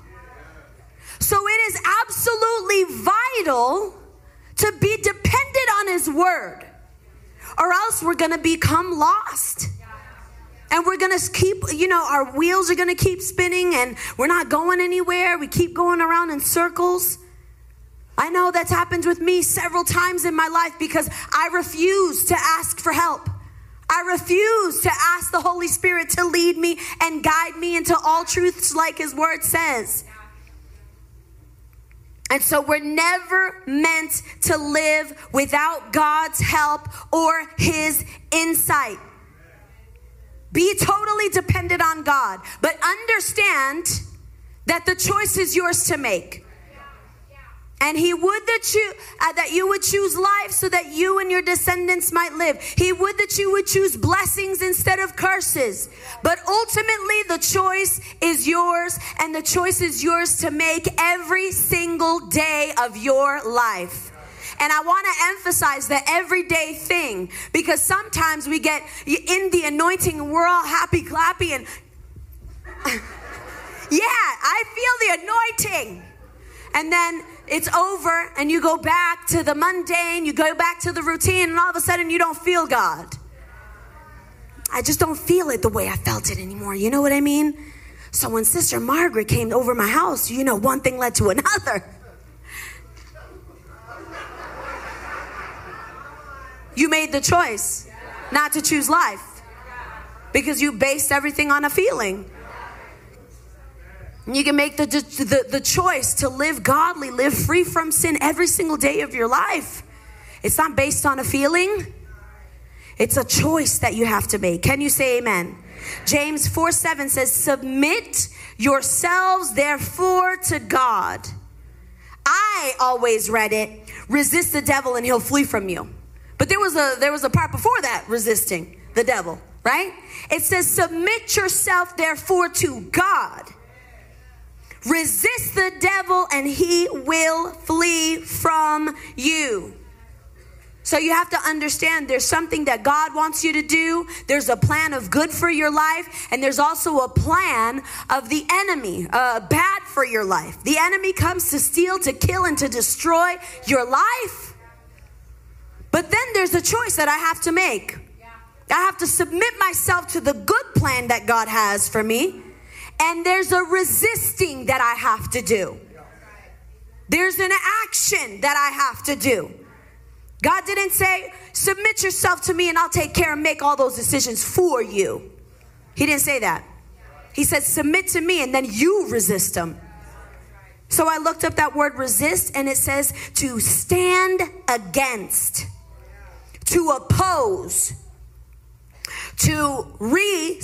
So it is absolutely vital to be dependent on His Word, or else we're going to become lost. And we're going to keep, you know, our wheels are going to keep spinning and we're not going anywhere. We keep going around in circles. I know that's happened with me several times in my life because I refuse to ask for help. I refuse to ask the Holy Spirit to lead me and guide me into all truths like His Word says. And so we're never meant to live without God's help or His insight. Be totally dependent on God, but understand that the choice is yours to make. And he would that you uh, that you would choose life so that you and your descendants might live. He would that you would choose blessings instead of curses. But ultimately the choice is yours and the choice is yours to make every single day of your life. And I want to emphasize the everyday thing because sometimes we get in the anointing, we're all happy clappy and *laughs* yeah, I feel the anointing. And then it's over and you go back to the mundane, you go back to the routine, and all of a sudden you don't feel God. I just don't feel it the way I felt it anymore. You know what I mean? So when Sister Margaret came over my house, you know, one thing led to another. You made the choice. not to choose life because you based everything on a feeling. You can make the, the, the choice to live godly, live free from sin every single day of your life. It's not based on a feeling, it's a choice that you have to make. Can you say amen? James 4 7 says, Submit yourselves therefore to God. I always read it, resist the devil and he'll flee from you. But there was a there was a part before that resisting the devil, right? It says, Submit yourself therefore to God. Resist the devil and he will flee from you. So you have to understand there's something that God wants you to do. There's a plan of good for your life, and there's also a plan of the enemy, uh, bad for your life. The enemy comes to steal, to kill, and to destroy your life. But then there's a choice that I have to make. I have to submit myself to the good plan that God has for me and there's a resisting that I have to do. There's an action that I have to do. God didn't say, submit yourself to me and I'll take care and make all those decisions for you. He didn't say that. He said, submit to me and then you resist them. So I looked up that word resist and it says to stand against, to oppose, to re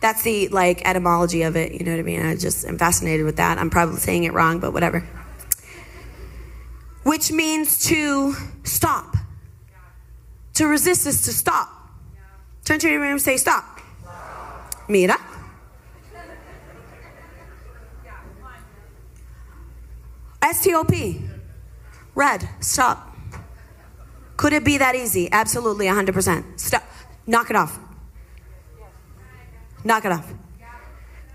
that's the like etymology of it. You know what I mean? I just am fascinated with that. I'm probably saying it wrong, but whatever. Which means to stop. To resist is to stop. Turn to your room and say, Stop. Mira. STOP. Red. Stop. Could it be that easy? Absolutely, 100%. Stop. Knock it off. Knock it off.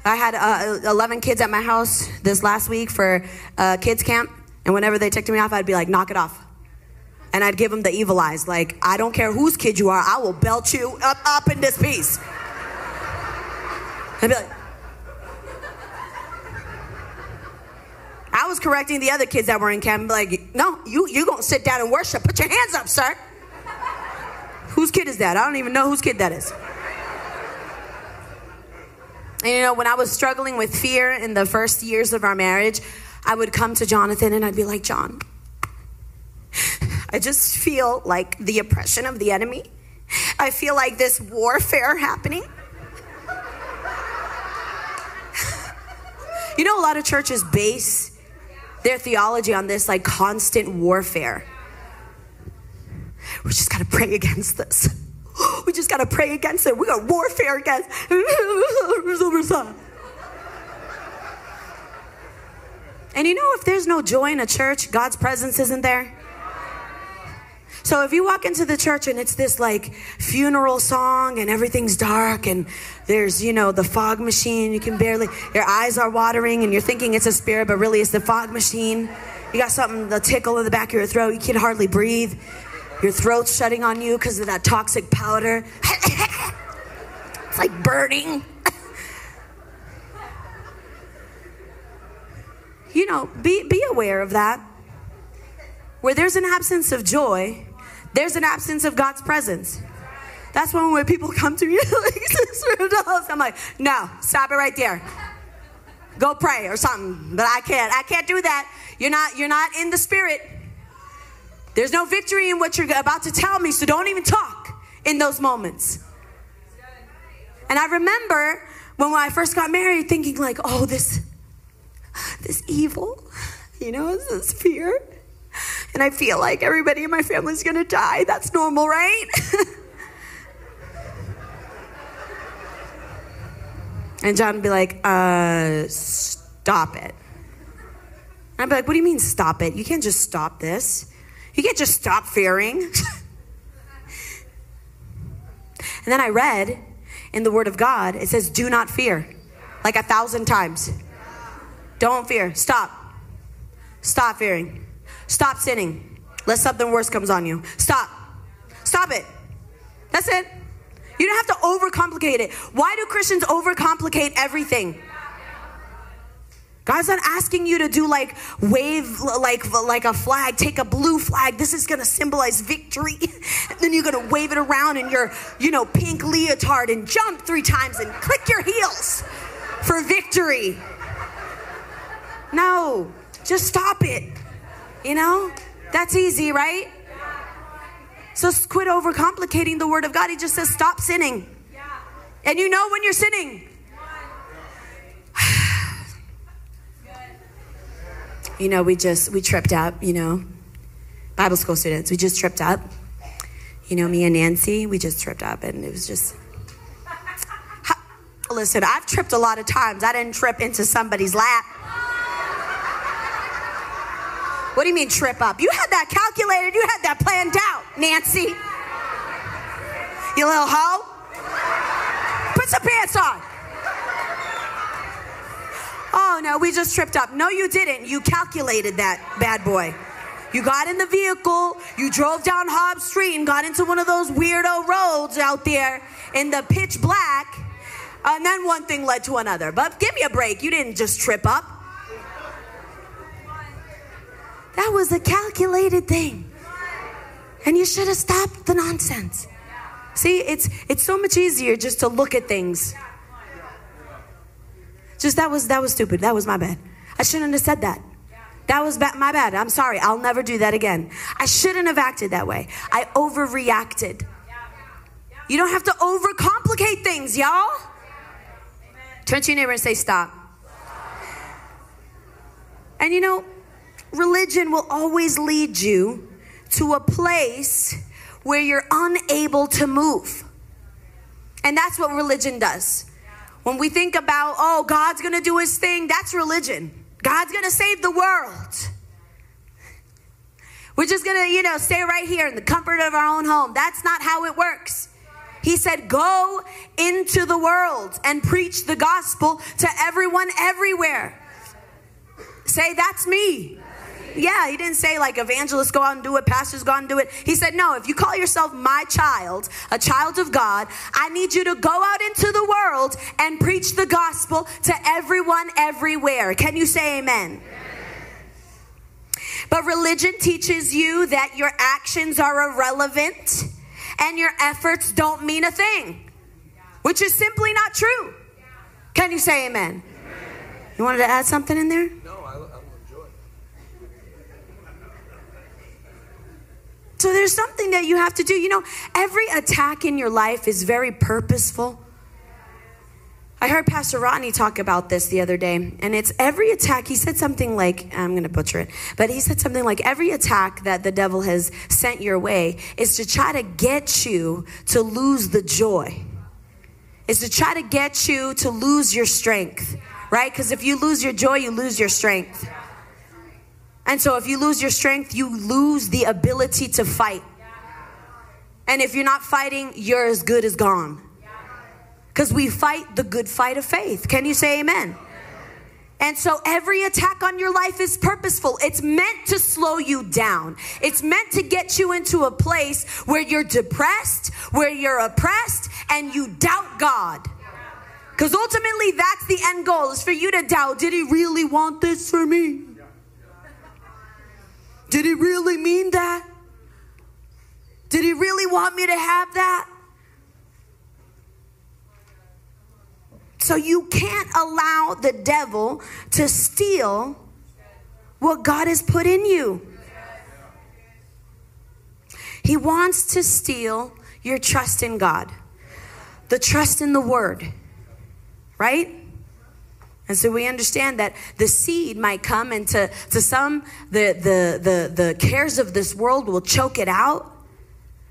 I had uh, 11 kids at my house this last week for uh, kids camp, and whenever they ticked me off, I'd be like, knock it off. And I'd give them the evil eyes, like, I don't care whose kid you are, I will belt you up, up in this piece. I'd be like, I was correcting the other kids that were in camp, like, no, you you gonna sit down and worship. Put your hands up, sir. Whose kid is that? I don't even know whose kid that is. And you know, when I was struggling with fear in the first years of our marriage, I would come to Jonathan and I'd be like, John, I just feel like the oppression of the enemy. I feel like this warfare happening. you know, a lot of churches base their theology on this like constant warfare. We just got to pray against this. *gasps* We just got to pray against it. We got warfare against. *laughs* and you know, if there's no joy in a church, God's presence isn't there. So if you walk into the church and it's this like funeral song and everything's dark and there's, you know, the fog machine, you can barely, your eyes are watering and you're thinking it's a spirit, but really it's the fog machine. You got something, the tickle in the back of your throat, you can hardly breathe. Your throat's shutting on you because of that toxic powder. *laughs* it's like burning. *laughs* you know, be, be aware of that. Where there's an absence of joy, there's an absence of God's presence. That's when when people *laughs* come to me like, I'm like, no, stop it right there. Go pray or something. But I can't. I can't do that. You're not. You're not in the spirit. There's no victory in what you're about to tell me, so don't even talk in those moments. And I remember when I first got married thinking like, oh, this this evil, you know, this fear. And I feel like everybody in my family's gonna die. That's normal, right? *laughs* and John would be like, uh, stop it. And I'd be like, what do you mean stop it? You can't just stop this. You can't just stop fearing. and then I read in the Word of God, it says, do not fear, like a thousand times. Don't fear. Stop. Stop fearing. Stop sinning. Let something worse comes on you. Stop. Stop it. That's it. You don't have to overcomplicate it. Why do Christians overcomplicate everything? God's not asking you to do like wave like like a flag, take a blue flag. This is gonna symbolize victory. *laughs* and then you're gonna wave it around in your, you know, pink leotard and jump three times and click your heels for victory. No, just stop it. You know? That's easy, right? So quit overcomplicating the word of God. He just says stop sinning. And you know when you're sinning. You know, we just, we tripped up, you know. Bible school students, we just tripped up. You know, me and Nancy, we just tripped up and it was just. *laughs* Listen, I've tripped a lot of times. I didn't trip into somebody's lap. What do you mean trip up? You had that calculated, you had that planned out, Nancy. You little hoe. Put some pants on. Oh no, we just tripped up. No, you didn't. You calculated that bad boy. You got in the vehicle, you drove down Hobbs Street and got into one of those weirdo roads out there in the pitch black. And then one thing led to another. But give me a break. You didn't just trip up. That was a calculated thing. And you should have stopped the nonsense. See, it's it's so much easier just to look at things just that was that was stupid. That was my bad. I shouldn't have said that. That was ba- my bad. I'm sorry. I'll never do that again. I shouldn't have acted that way. I overreacted. You don't have to overcomplicate things, y'all. Turn to your neighbor and say, Stop. And you know, religion will always lead you to a place where you're unable to move. And that's what religion does. When we think about, oh, God's gonna do his thing, that's religion. God's gonna save the world. We're just gonna, you know, stay right here in the comfort of our own home. That's not how it works. He said, Go into the world and preach the gospel to everyone everywhere. Say, That's me. Yeah, he didn't say like evangelists go out and do it, pastors go out and do it. He said, no, if you call yourself my child, a child of God, I need you to go out into the world and preach the gospel to everyone everywhere. Can you say amen? But religion teaches you that your actions are irrelevant and your efforts don't mean a thing, which is simply not true. Can you say amen? You wanted to add something in there? So there's something that you have to do. You know, every attack in your life is very purposeful. I heard Pastor Rodney talk about this the other day, and it's every attack. He said something like, I'm going to butcher it, but he said something like, every attack that the devil has sent your way is to try to get you to lose the joy, is to try to get you to lose your strength, right? Because if you lose your joy, you lose your strength. And so if you lose your strength, you lose the ability to fight. And if you're not fighting, you're as good as gone. Because we fight the good fight of faith. Can you say amen? And so every attack on your life is purposeful. It's meant to slow you down. It's meant to get you into a place where you're depressed, where you're oppressed, and you doubt God. Because ultimately, that's the end goal is for you to doubt did he really want this for me? Did he really mean that? Did he really want me to have that? So you can't allow the devil to steal what God has put in you. He wants to steal your trust in God, the trust in the word, right? And so we understand that the seed might come, and to, to some, the, the, the, the cares of this world will choke it out.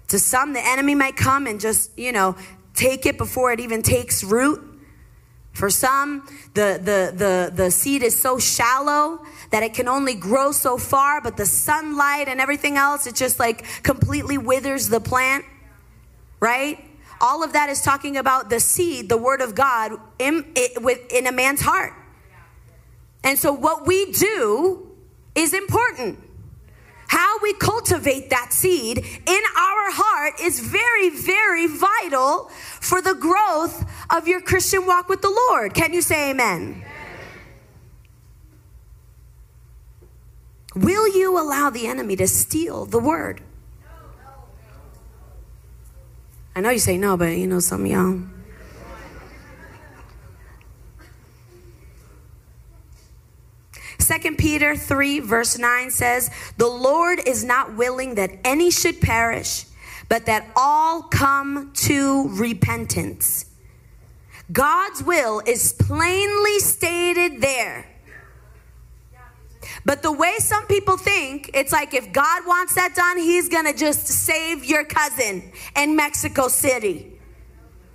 To some, the enemy might come and just, you know, take it before it even takes root. For some, the, the, the, the seed is so shallow that it can only grow so far, but the sunlight and everything else, it just like completely withers the plant, right? All of that is talking about the seed, the word of God in, in a man's heart. And so what we do is important. How we cultivate that seed in our heart is very, very vital for the growth of your Christian walk with the Lord. Can you say amen? Will you allow the enemy to steal the word? I know you say no, but you know, some y'all. Second Peter 3, verse 9 says, The Lord is not willing that any should perish, but that all come to repentance. God's will is plainly stated there. But the way some people think, it's like if God wants that done, He's gonna just save your cousin in Mexico City.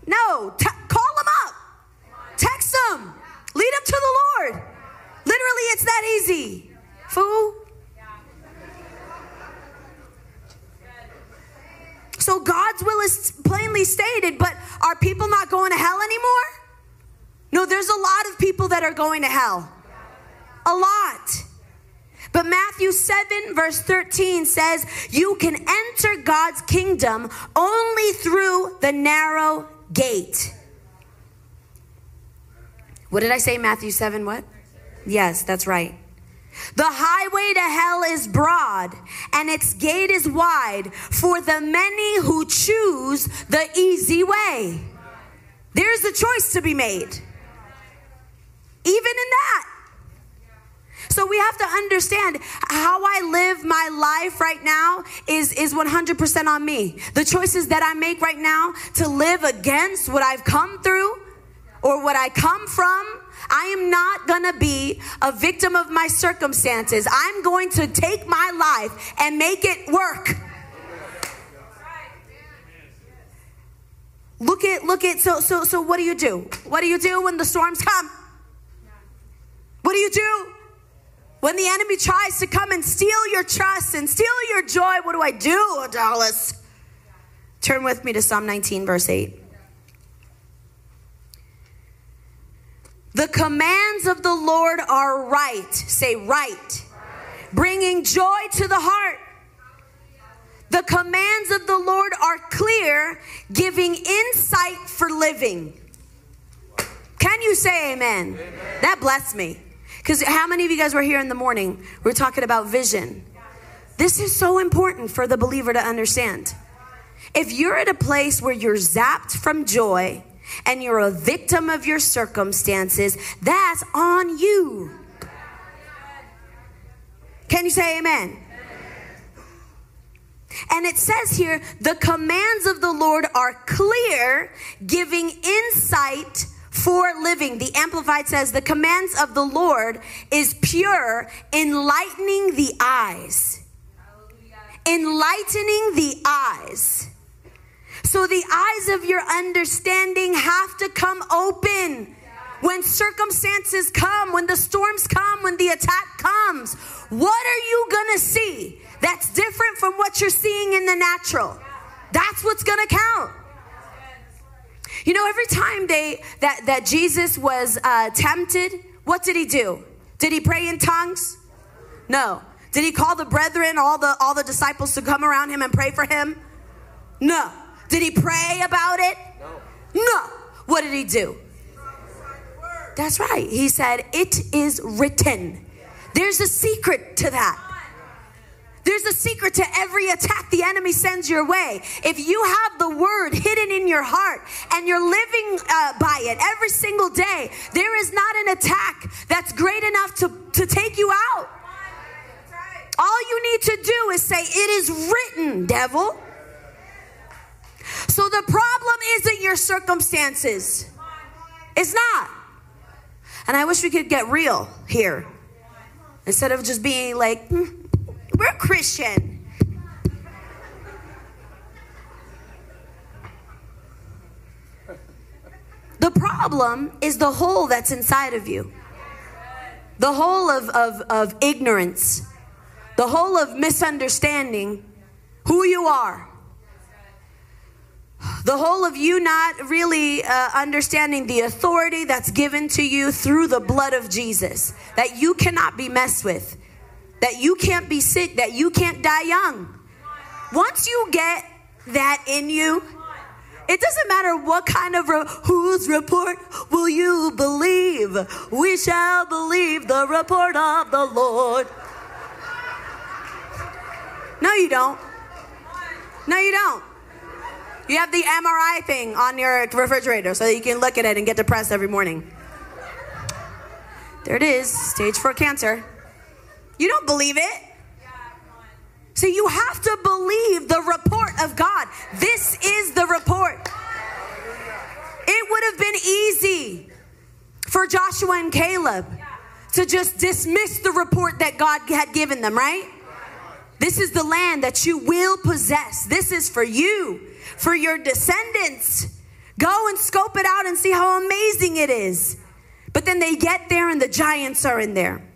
No, t- call him up, text him, lead him to the Lord. Literally, it's that easy. Fool. So God's will is plainly stated, but are people not going to hell anymore? No, there's a lot of people that are going to hell. A lot. But Matthew 7, verse 13 says, You can enter God's kingdom only through the narrow gate. What did I say, Matthew 7? What? Yes, that's right. The highway to hell is broad, and its gate is wide for the many who choose the easy way. There's a choice to be made. Even in that. So we have to understand how I live my life right now is, is 100% on me. The choices that I make right now to live against what I've come through or what I come from, I am not to be a victim of my circumstances. I'm going to take my life and make it work. Look at look at so so so what do you do? What do you do when the storms come? What do you do? When the enemy tries to come and steal your trust and steal your joy, what do I do, Dallas? Turn with me to Psalm 19, verse 8. The commands of the Lord are right. Say right. Bringing joy to the heart. The commands of the Lord are clear, giving insight for living. Can you say amen? amen. That blessed me. Because how many of you guys were here in the morning? We are talking about vision. This is so important for the believer to understand. If you're at a place where you're zapped from joy and you're a victim of your circumstances, that's on you. Can you say amen? And it says here, the commands of the Lord are clear, giving insight for living. The Amplified says, the commands of the Lord is pure, enlightening the eyes. Enlightening the eyes. So the eyes of your understanding have to come open. When circumstances come, when the storms come, when the attack comes, what are you gonna see that's different from what you're seeing in the natural? That's what's gonna count. You know, every time they that that Jesus was uh, tempted, what did he do? Did he pray in tongues? No. Did he call the brethren, all the all the disciples, to come around him and pray for him? No. Did he pray about it? No. No. What did he do? That's right. He said, It is written. There's a secret to that. There's a secret to every attack the enemy sends your way. If you have the word hidden in your heart and you're living uh, by it every single day, there is not an attack that's great enough to, to take you out. All you need to do is say, It is written, devil. So the problem isn't your circumstances, it's not. And I wish we could get real here instead of just being like, mm, we're Christian. The problem is the hole that's inside of you. The hole of, of, of ignorance, the hole of misunderstanding who you are. The whole of you not really uh, understanding the authority that's given to you through the blood of Jesus, that you cannot be messed with that you can't be sick, that you can't die young. Once you get that in you, it doesn't matter what kind of re- whose report will you believe. We shall believe the report of the Lord. No, you don't. No, you don't. You have the MRI thing on your refrigerator so that you can look at it and get depressed every morning. There it is, stage four cancer. You don't believe it. So you have to believe the report of God. This is the report. It would have been easy for Joshua and Caleb to just dismiss the report that God had given them, right? This is the land that you will possess. This is for you, for your descendants. Go and scope it out and see how amazing it is. But then they get there and the giants are in there.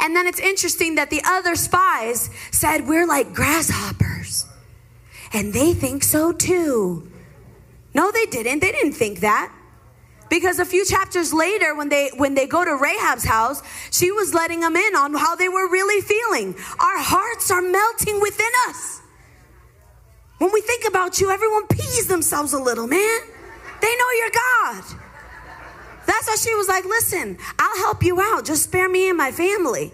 And then it's interesting that the other spies said, We're like grasshoppers. And they think so too. No, they didn't. They didn't think that. Because a few chapters later, when they when they go to Rahab's house, she was letting them in on how they were really feeling. Our hearts are melting within us. When we think about you, everyone pees themselves a little, man. They know you're God. That's why she was like, listen, I'll help you out. Just spare me and my family.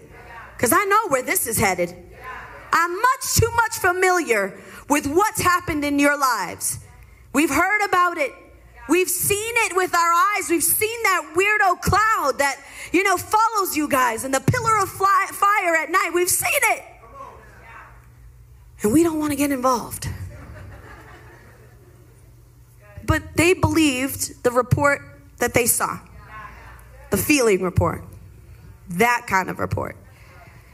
Because I know where this is headed. I'm much too much familiar with what's happened in your lives. We've heard about it. We've seen it with our eyes. We've seen that weirdo cloud that, you know, follows you guys and the pillar of fly, fire at night. We've seen it. And we don't want to get involved. But they believed the report that they saw the feeling report, that kind of report.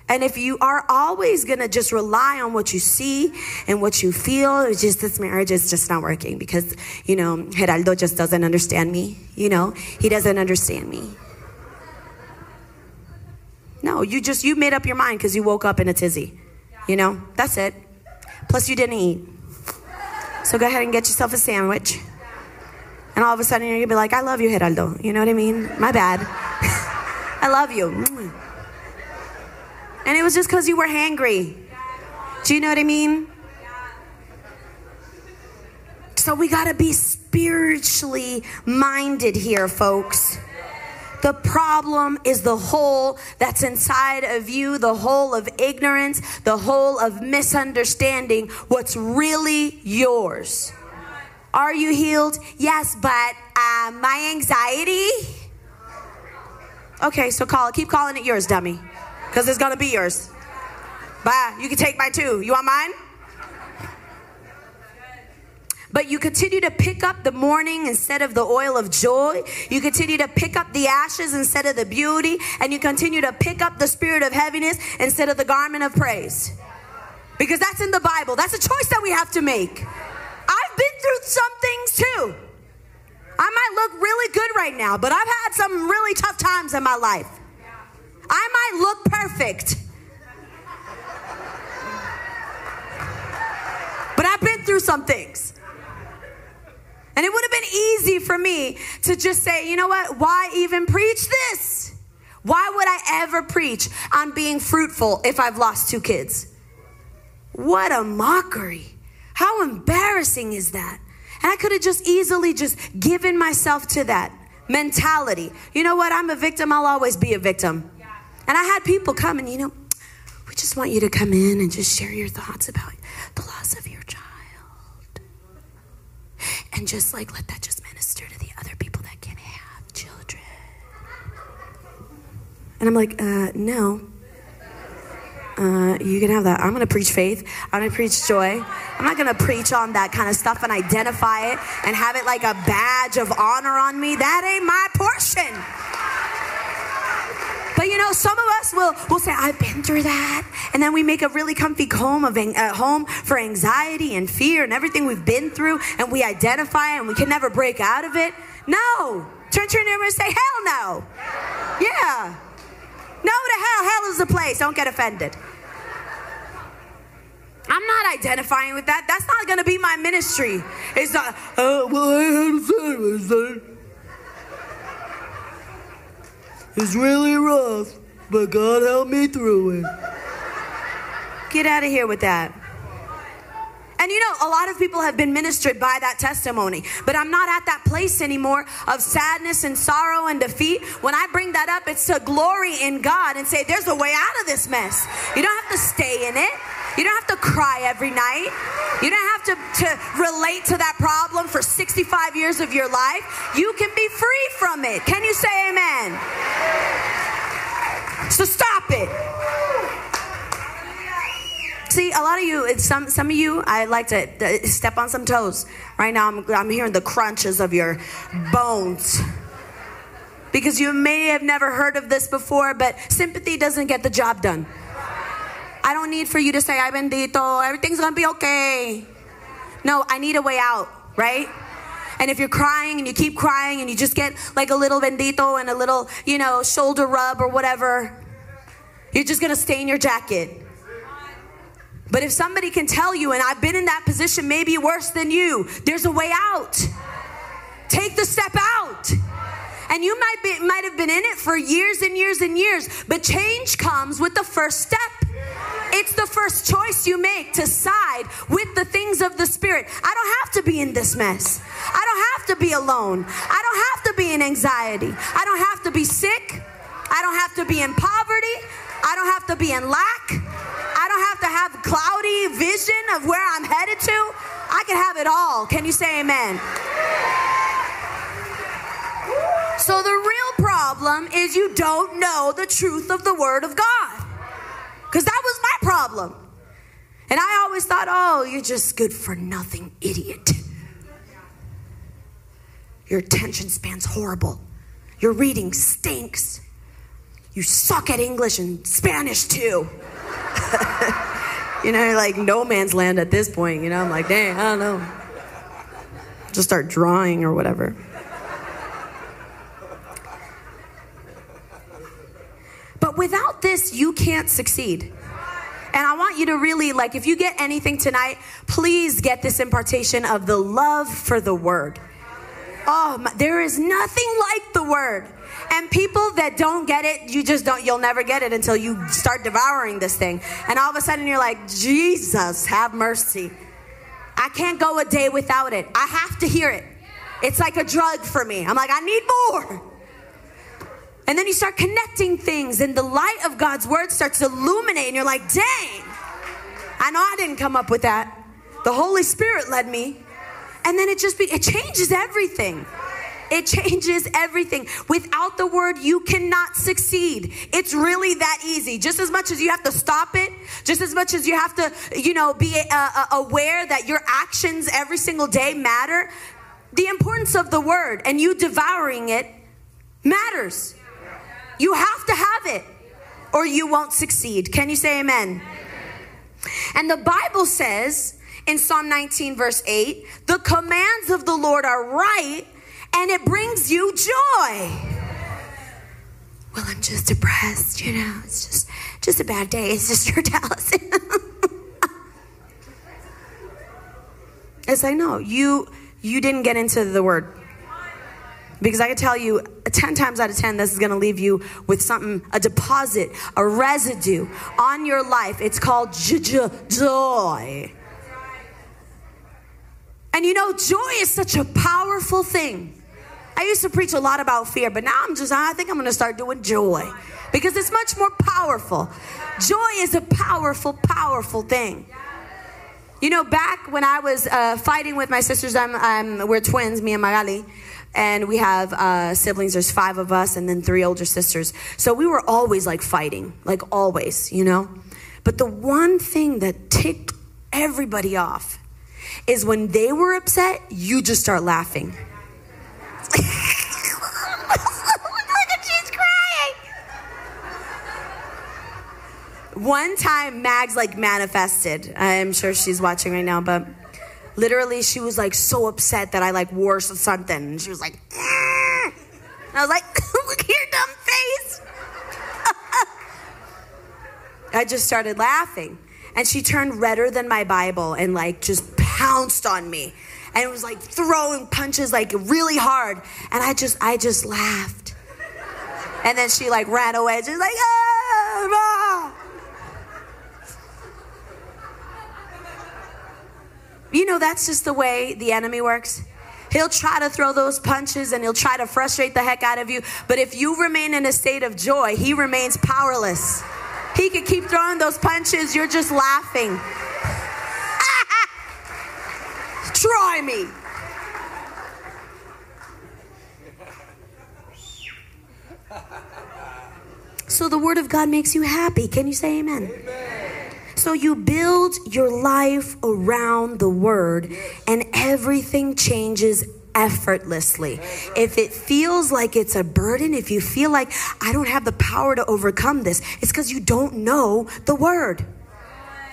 And if you are always gonna just rely on what you see and what you feel, it's just this marriage is just not working because, you know, Geraldo just doesn't understand me. You know, he doesn't understand me. No, you just, you made up your mind because you woke up in a tizzy. You know, that's it. Plus, you didn't eat. So go ahead and get yourself a sandwich. And all of a sudden, you're gonna be like, I love you, Geraldo. You know what I mean? My bad. *laughs* I love you. And it was just because you were hangry. Do you know what I mean? So we gotta be spiritually minded here, folks. The problem is the hole that's inside of you, the hole of ignorance, the hole of misunderstanding what's really yours. Are you healed? Yes, but uh, my anxiety. Okay, so call it. Keep calling it yours, dummy. Because it's to be yours. Bye. You can take my two. You want mine? But you continue to pick up the mourning instead of the oil of joy. You continue to pick up the ashes instead of the beauty. And you continue to pick up the spirit of heaviness instead of the garment of praise. Because that's in the Bible. That's a choice that we have to make. Been through some things too. I might look really good right now, but I've had some really tough times in my life. I might look perfect. But I've been through some things. And it would have been easy for me to just say, you know what? Why even preach this? Why would I ever preach on being fruitful if I've lost two kids? What a mockery. How embarrassing is that? And I could have just easily just given myself to that mentality. You know what? I'm a victim. I'll always be a victim. And I had people come and, you know, we just want you to come in and just share your thoughts about the loss of your child. And just like let that just minister to the other people that can have children. And I'm like, uh, no. Uh, you can have that. I'm going to preach faith. I'm going to preach joy. I'm not going to preach on that kind of stuff and identify it and have it like a badge of honor on me. That ain't my portion. But you know, some of us will will say, "I've been through that," and then we make a really comfy home of uh, home for anxiety and fear and everything we've been through, and we identify and we can never break out of it. No, turn to your neighbor and say, "Hell no." Yeah. No to hell. Hell is the place. Don't get offended. I'm not identifying with that. That's not going to be my ministry. It's not, oh, well, I had a service. It's really rough, but God helped me through it. Get out of here with that. And you know, a lot of people have been ministered by that testimony, but I'm not at that place anymore of sadness and sorrow and defeat. When I bring that up, it's to glory in God and say, there's a way out of this mess. You don't have to stay in it. You don't have to cry every night. You don't have to, to relate to that problem for 65 years of your life. You can be free from it. Can you say amen? So stop it. See, a lot of you, some some of you, I like to step on some toes. Right now, I'm, I'm hearing the crunches of your bones. Because you may have never heard of this before, but sympathy doesn't get the job done. I don't need for you to say, ay bendito, everything's gonna be okay. No, I need a way out, right? And if you're crying and you keep crying and you just get like a little bendito and a little, you know, shoulder rub or whatever, you're just gonna stain your jacket. But if somebody can tell you, and I've been in that position, maybe worse than you, there's a way out. Take the step out. And you might be might have been in it for years and years and years, but change comes with the first step. It's the first choice you make to side with the things of the Spirit. I don't have to be in this mess. I don't have to be alone. I don't have to be in anxiety. I don't have to be sick. I don't have to be in poverty. I don't have to be in lack. I don't have to have cloudy vision of where I'm headed to. I can have it all. Can you say amen? So the real problem is you don't know the truth of the Word of God. Because that was my problem. And I always thought, oh, you're just good for nothing, idiot. Your attention span's horrible. Your reading stinks. You suck at English and Spanish too. *laughs* you know, like no man's land at this point. You know, I'm like, dang, I don't know. Just start drawing or whatever. But without this, you can't succeed. And I want you to really, like, if you get anything tonight, please get this impartation of the love for the word. Oh, my, there is nothing like the word. And people that don't get it, you just don't, you'll never get it until you start devouring this thing. And all of a sudden you're like, Jesus, have mercy. I can't go a day without it. I have to hear it. It's like a drug for me. I'm like, I need more. And then you start connecting things, and the light of God's word starts to illuminate, and you're like, dang, I know I didn't come up with that. The Holy Spirit led me. And then it just be, it changes everything. It changes everything. Without the word, you cannot succeed. It's really that easy. Just as much as you have to stop it, just as much as you have to, you know, be uh, uh aware that your actions every single day matter, the importance of the word and you devouring it matters. You have to have it or you won't succeed. Can you say amen? And the Bible says in Psalm 19, verse 8, the commands of the Lord are right and it brings you joy. Well, I'm just depressed, you know, it's just just a bad day. It's just your Dallas. it's like, no, you you didn't get into the word. Because I can tell you 10 times out of 10, this is going to leave you with something, a deposit, a residue on your life. It's called joy. And you know, joy is such a powerful thing. I used to preach a lot about fear, but now I'm just, I think I'm going to start doing joy because it's much more powerful. Joy is a powerful, powerful thing. You know, back when I was uh, fighting with my sisters, I'm, I'm, we're twins, me and Magali and we have uh, siblings. There's five of us, and then three older sisters. So we were always like fighting, like always, you know. But the one thing that ticked everybody off is when they were upset, you just start laughing. *laughs* One time, Mags like manifested. I'm sure she's watching right now, but literally she was like so upset that I like wore something. And she was like, mm. I was like, *laughs* look at your dumb face. *laughs* I just started laughing. And she turned redder than my Bible and like just pounced on me. And it was like throwing punches like really hard. And I just I just laughed. And then she like ran away. She's like, ah, ah. You know, that's just the way the enemy works. He'll try to throw those punches and he'll try to frustrate the heck out of you. But if you remain in a state of joy, he remains powerless. He could keep throwing those punches, you're just laughing. Try me. So the word of God makes you happy. Can you say amen? amen? So you build your life around the word and everything changes effortlessly. If it feels like it's a burden, if you feel like I don't have the power to overcome this, it's because you don't know the word.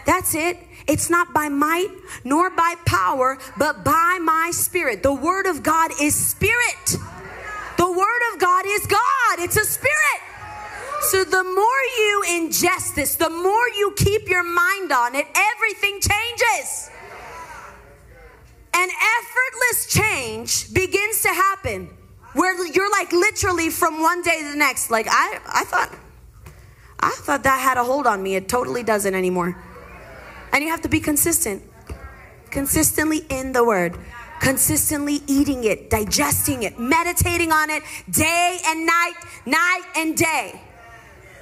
That's it. It's not by might nor by power, but by my spirit. The word of God is spirit. The word of God is God. It's a spirit. So the more you ingest this, the more you keep your mind on it, everything changes. An effortless change begins to happen where you're like literally from one day to the next. Like I, I thought, I thought that had a hold on me. It totally doesn't anymore. And you have to be consistent, consistently in the word, consistently eating it, digesting it, meditating on it day and night, night and day.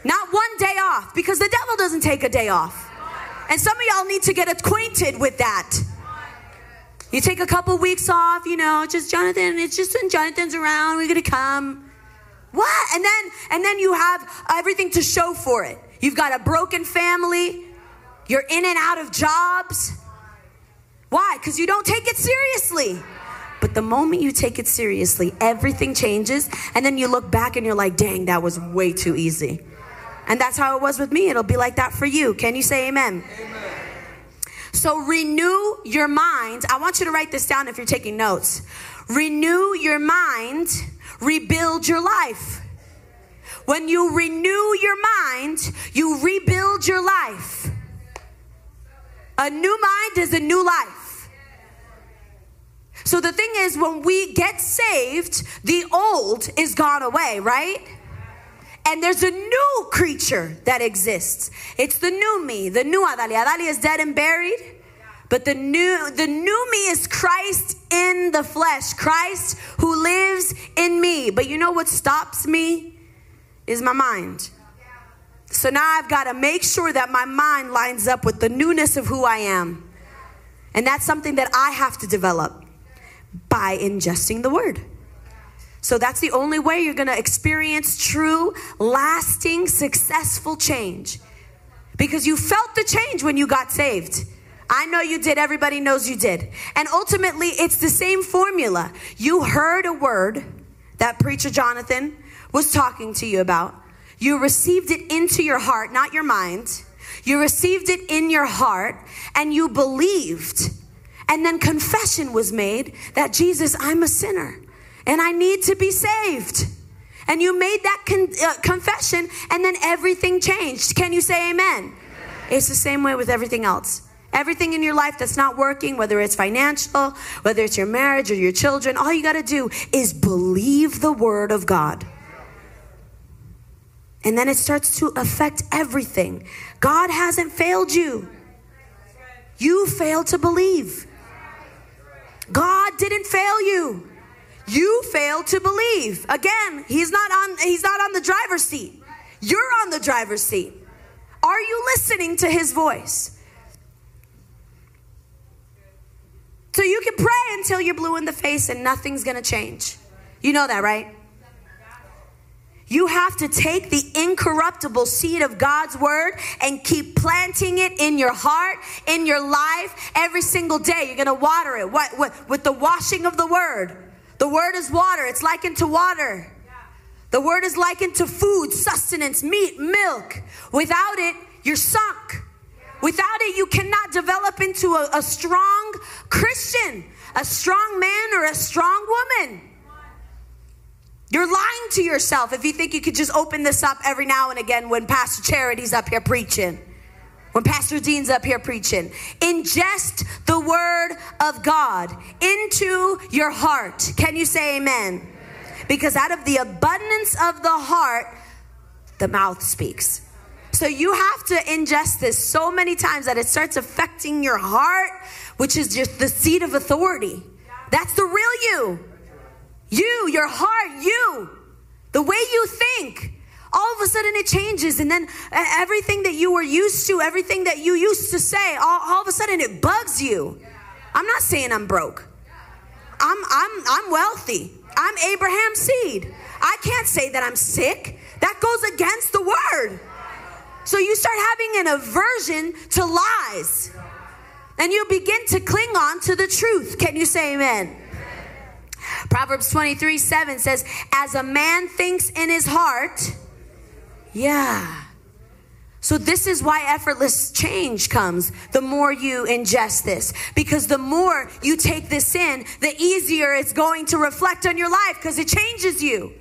Not one day off, because the devil doesn't take a day off. And some of y'all need to get acquainted with that. You take a couple weeks off, you know, just Jonathan, it's just when Jonathan's around, we're gonna come. What? And then and then you have everything to show for it. You've got a broken family, you're in and out of jobs. Why? Because you don't take it seriously. But the moment you take it seriously, everything changes. And then you look back and you're like, dang, that was way too easy. And that's how it was with me. It'll be like that for you. Can you say amen? amen? So renew your mind. I want you to write this down if you're taking notes. Renew your mind, rebuild your life. When you renew your mind, you rebuild your life. A new mind is a new life. So the thing is, when we get saved, the old is gone away, right? And there's a new creature that exists. It's the new me, the new Adali. Adali is dead and buried. But the new the new me is Christ in the flesh. Christ who lives in me. But you know what stops me is my mind. So now I've got to make sure that my mind lines up with the newness of who I am. And that's something that I have to develop by ingesting the word. So that's the only way you're going to experience true, lasting, successful change. Because you felt the change when you got saved. I know you did. Everybody knows you did. And ultimately, it's the same formula. You heard a word that Preacher Jonathan was talking to you about. You received it into your heart, not your mind. You received it in your heart and you believed. And then confession was made that Jesus, I'm a sinner and I need to be saved. And you made that con- uh, confession, and then everything changed. Can you say amen? amen? It's the same way with everything else. Everything in your life that's not working, whether it's financial, whether it's your marriage or your children, all you got to do is believe the word of God. And then it starts to affect everything. God hasn't failed you. You failed to believe. God didn't fail you. You failed to believe. Again, he's not on he's not on the driver's seat. You're on the driver's seat. Are you listening to his voice? So you can pray until you're blue in the face and nothing's going to change. You know that, right? You have to take the incorruptible seed of God's word and keep planting it in your heart, in your life, every single day. You're going to water it what, what, with the washing of the word. The word is water, it's likened to water. The word is likened to food, sustenance, meat, milk. Without it, you're sunk. Without it, you cannot develop into a, a strong Christian, a strong man, or a strong woman. You're lying to yourself if you think you could just open this up every now and again when Pastor Charity's up here preaching when Pastor Dean's up here preaching. Ingest the word of God into your heart. Can you say amen? Because out of the abundance of the heart, the mouth speaks. So you have to ingest this so many times that it starts affecting your heart, which is just the seat of authority. That's the real you. You, your heart, you. The way you think. All of a sudden it changes, and then everything that you were used to, everything that you used to say, all, all of a sudden it bugs you. I'm not saying I'm broke. I'm I'm I'm wealthy. I'm Abraham's seed. I can't say that I'm sick. That goes against the word. So you start having an aversion to lies. And you begin to cling on to the truth. Can you say amen? Proverbs 23 7 says, As a man thinks in his heart, yeah. So, this is why effortless change comes the more you ingest this. Because the more you take this in, the easier it's going to reflect on your life because it changes you.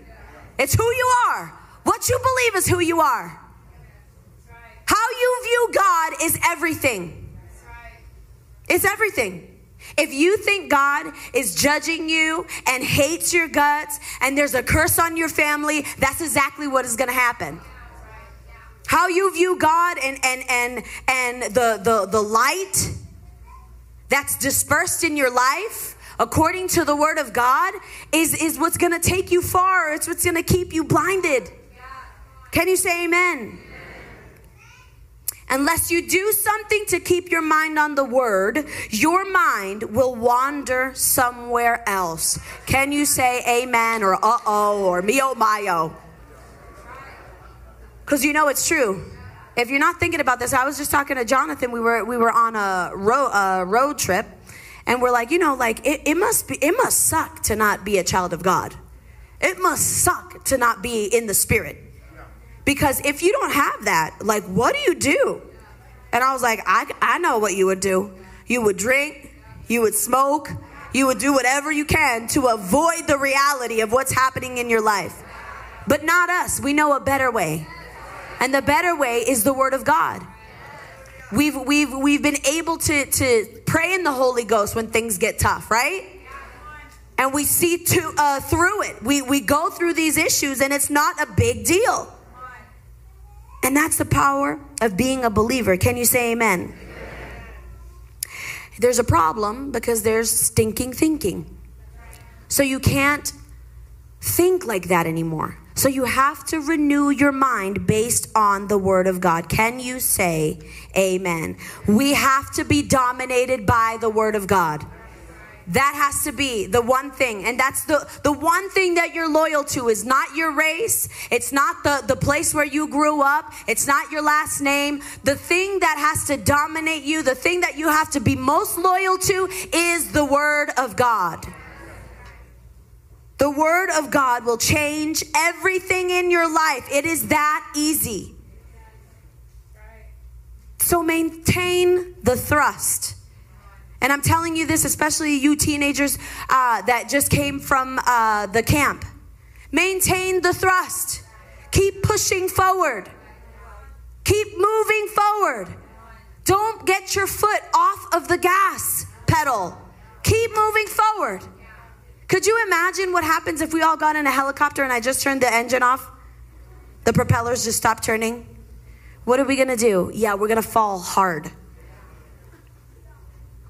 It's who you are. What you believe is who you are. How you view God is everything. It's everything. If you think God is judging you and hates your guts and there's a curse on your family, that's exactly what is going to happen. How you view God and and and and the the the light that's dispersed in your life according to the word of God is is what's going to take you far. It's what's going to keep you blinded. Can you say amen? Unless you do something to keep your mind on the word, your mind will wander somewhere else. Can you say amen or uh oh or me oh my oh? Because you know it's true. If you're not thinking about this, I was just talking to Jonathan. We were we were on a road a road trip, and we're like, you know, like it, it must be it must suck to not be a child of God. It must suck to not be in the spirit. Because if you don't have that, like, what do you do? And I was like, I, I know what you would do. You would drink, you would smoke, you would do whatever you can to avoid the reality of what's happening in your life. But not us. We know a better way. And the better way is the word of God. We've, we've, we've been able to, to pray in the Holy Ghost when things get tough, right? And we see to, uh, through it. We, we go through these issues and it's not a big deal. And that's the power of being a believer. Can you say amen? There's a problem because there's stinking thinking. So you can't think like that anymore. So you have to renew your mind based on the word of God. Can you say amen? We have to be dominated by the word of God. That has to be the one thing. And that's the, the one thing that you're loyal to is not your race. It's not the, the place where you grew up. It's not your last name. The thing that has to dominate you, the thing that you have to be most loyal to is the word of God. The word of God will change everything in your life. It is that easy. So maintain the thrust. And I'm telling you this, especially you teenagers uh, that just came from uh, the camp. Maintain the thrust. Keep pushing forward. Keep moving forward. Don't get your foot off of the gas pedal. Keep moving forward. Could you imagine what happens if we all got in a helicopter and I just turned the engine off? The propellers just stopped turning? What are we gonna do? Yeah, we're gonna fall hard.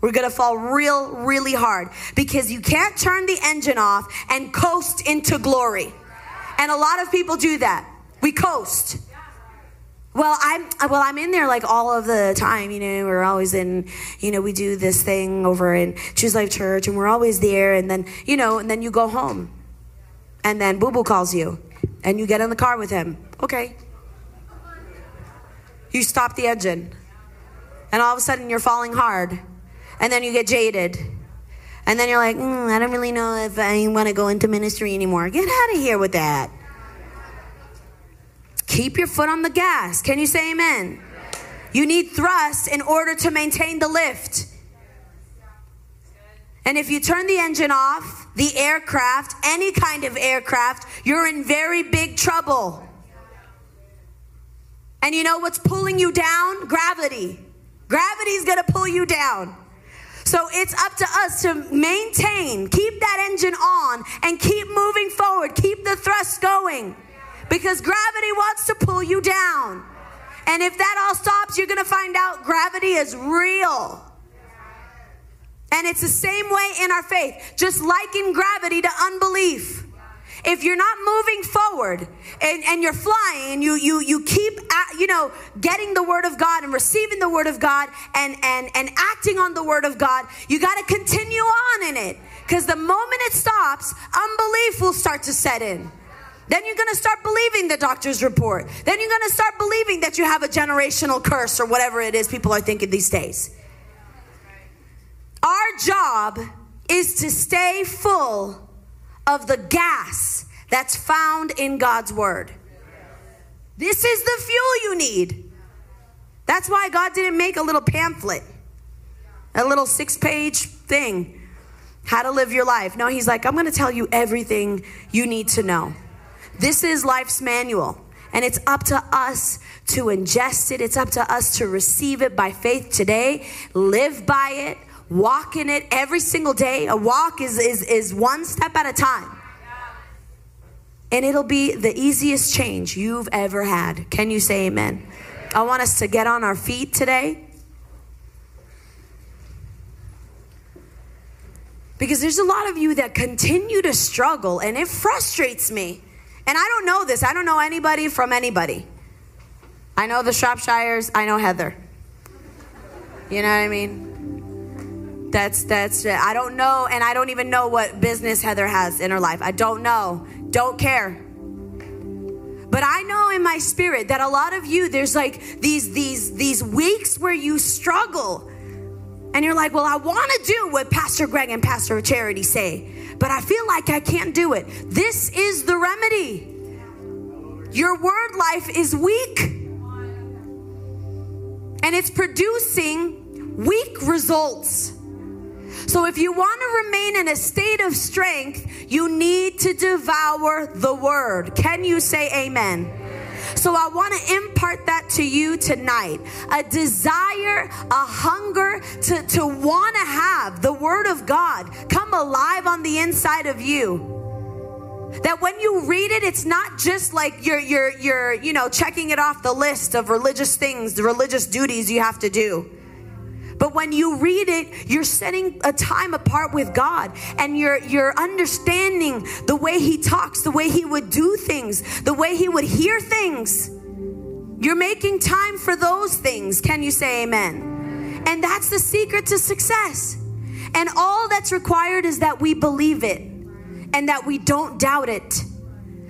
We're gonna fall real, really hard because you can't turn the engine off and coast into glory. And a lot of people do that. We coast. Well, I'm well. I'm in there like all of the time. You know, we're always in. You know, we do this thing over in Choose Life Church, and we're always there. And then you know, and then you go home, and then Boo Boo calls you, and you get in the car with him. Okay. You stop the engine, and all of a sudden you're falling hard and then you get jaded. And then you're like, mm, I don't really know if I want to go into ministry anymore. Get out of here with that. Keep your foot on the gas. Can you say amen? You need thrust in order to maintain the lift. And if you turn the engine off, the aircraft, any kind of aircraft, you're in very big trouble. And you know what's pulling you down? Gravity. Gravity's gonna pull you down. So it's up to us to maintain, keep that engine on, and keep moving forward, keep the thrust going. Because gravity wants to pull you down. And if that all stops, you're going to find out gravity is real. And it's the same way in our faith, just liken gravity to unbelief. If you're not moving forward and, and you're flying and you, you, you keep, at, you know, getting the word of God and receiving the word of God and, and, and acting on the word of God, you got to continue on in it. Because the moment it stops, unbelief will start to set in. Then you're going to start believing the doctor's report. Then you're going to start believing that you have a generational curse or whatever it is people are thinking these days. Our job is to stay full of the gas that's found in God's word. This is the fuel you need. That's why God didn't make a little pamphlet, a little six page thing, how to live your life. No, He's like, I'm going to tell you everything you need to know. This is life's manual. And it's up to us to ingest it. It's up to us to receive it by faith today, live by it, walk in it every single day. A walk is, is, is one step at a time. And it'll be the easiest change you've ever had. Can you say amen? I want us to get on our feet today. Because there's a lot of you that continue to struggle, and it frustrates me. And I don't know this. I don't know anybody from anybody. I know the Shropshires. I know Heather. You know what I mean? That's that's it. I don't know and I don't even know what business Heather has in her life. I don't know. Don't care. But I know in my spirit that a lot of you there's like these these these weeks where you struggle. And you're like, "Well, I want to do what Pastor Greg and Pastor Charity say." but I feel like I can't do it. This is the remedy. Your word life is weak, and it's producing weak results. So, if you want to remain in a state of strength, you need to devour the word. Can you say amen? So I want to impart that to you tonight. A desire, a hunger to, to want to have the word of God come alive on the inside of you that when you read it it's not just like you're you're you're you know checking it off the list of religious things the religious duties you have to do but when you read it, you're setting a time apart with God and you're you're understanding the way he talks, the way he would do things, the way he would hear things. You're making time for those things. Can you say amen? And that's the secret to success. And all that's required is that we believe it and that we don't doubt it.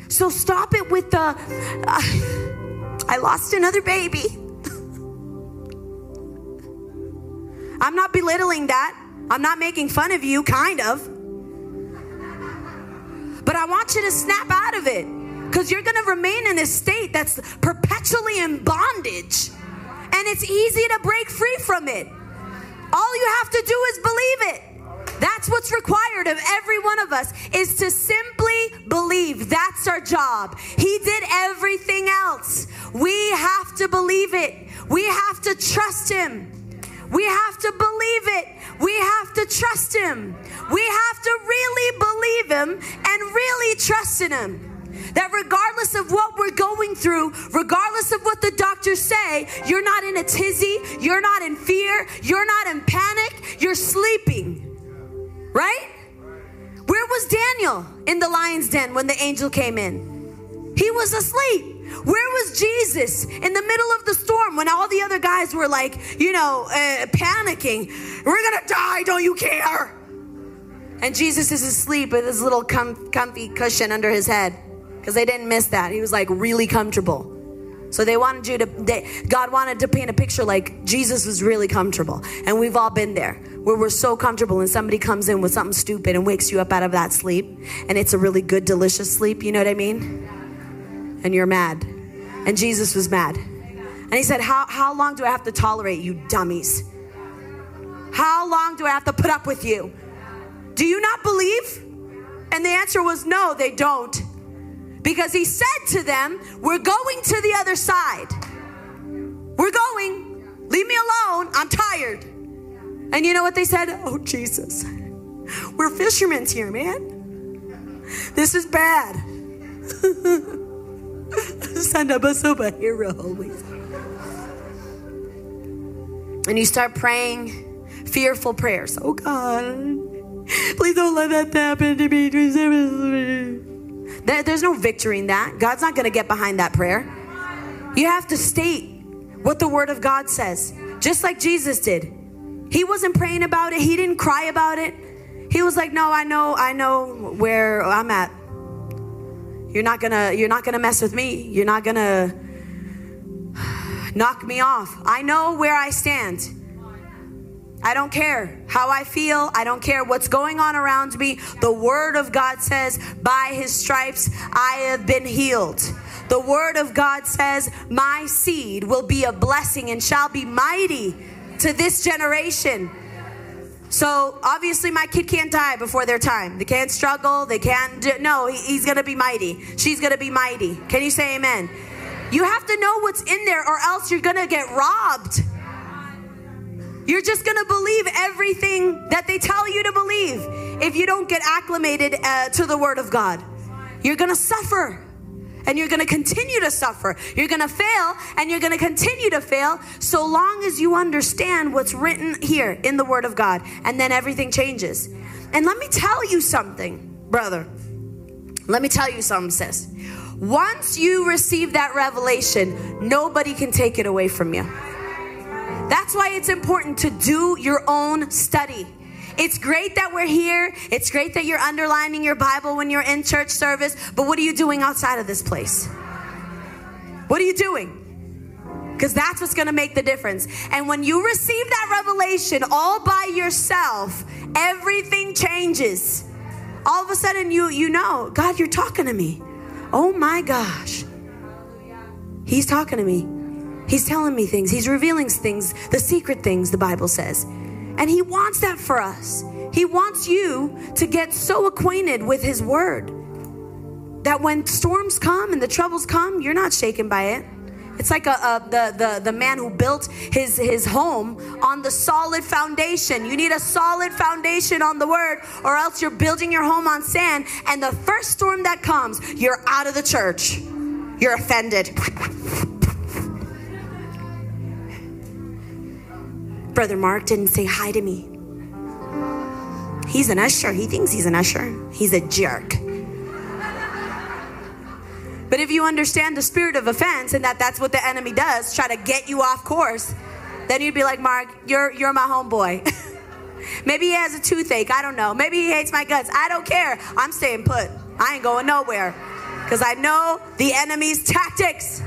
So stop it with the uh, I lost another baby. I'm not belittling that. I'm not making fun of you, kind of. But I want you to snap out of it because you're going to remain in a state that's perpetually in bondage. And it's easy to break free from it. All you have to do is believe it. That's what's required of every one of us is to simply believe. That's our job. He did everything else. We have to believe it. We have to trust him. We have to believe it. We have to trust Him. We have to really believe Him and really trust in Him. That regardless of what we're going through, regardless of what the doctors say, you're not in a tizzy, you're not in fear, you're not in panic, you're sleeping. Right? Where was Daniel in the lion's den when the angel came in? He was asleep. Where was Jesus in the middle of the storm when all the other guys were like, you know, uh, panicking? We're gonna die, don't you care? And Jesus is asleep with his little com- comfy cushion under his head because they didn't miss that. He was like really comfortable. So they wanted you to, they, God wanted to paint a picture like Jesus was really comfortable. And we've all been there where we're so comfortable and somebody comes in with something stupid and wakes you up out of that sleep. And it's a really good, delicious sleep. You know what I mean? And you're mad. And Jesus was mad. And he said, How, how long do I have to tolerate you, dummies? How long do I have to put up with you? Do you not believe? And the answer was, No, they don't. Because he said to them, We're going to the other side. We're going. Leave me alone. I'm tired. And you know what they said? Oh, Jesus. We're fishermen here, man. This is bad. *laughs* Up a superhero always. and you start praying fearful prayers. Oh God, please don't let that happen to me. There's no victory in that. God's not going to get behind that prayer. You have to state what the Word of God says, just like Jesus did. He wasn't praying about it, he didn't cry about it. He was like, "No, I know, I know where I'm at. You're not gonna, you're not gonna mess with me. You're not gonna *sighs* knock me off. I know where I stand." I don't care how I feel. I don't care what's going on around me. The Word of God says, by His stripes I have been healed. The Word of God says, my seed will be a blessing and shall be mighty to this generation. So obviously, my kid can't die before their time. They can't struggle. They can't. Do, no, he, he's going to be mighty. She's going to be mighty. Can you say amen? You have to know what's in there, or else you're going to get robbed. You're just going to believe everything that they tell you to believe if you don't get acclimated uh, to the Word of God. You're going to suffer and you're going to continue to suffer. You're going to fail and you're going to continue to fail so long as you understand what's written here in the Word of God. And then everything changes. And let me tell you something, brother. Let me tell you something, sis. Once you receive that revelation, nobody can take it away from you. That's why it's important to do your own study. It's great that we're here. It's great that you're underlining your Bible when you're in church service, but what are you doing outside of this place? What are you doing? Because that's what's going to make the difference. And when you receive that revelation all by yourself, everything changes. All of a sudden you you know, God, you're talking to me. Oh my gosh. He's talking to me. He's telling me things. He's revealing things, the secret things, the Bible says. And He wants that for us. He wants you to get so acquainted with His Word that when storms come and the troubles come, you're not shaken by it. It's like a, a, the, the, the man who built his, his home on the solid foundation. You need a solid foundation on the word, or else you're building your home on sand. And the first storm that comes, you're out of the church. You're offended. *laughs* Brother Mark didn't say hi to me. He's an usher. He thinks he's an usher. He's a jerk. But if you understand the spirit of offense and that that's what the enemy does, try to get you off course, then you'd be like, Mark, you're you're my homeboy. *laughs* Maybe he has a toothache. I don't know. Maybe he hates my guts. I don't care. I'm staying put. I ain't going nowhere. Because I know the enemy's tactics.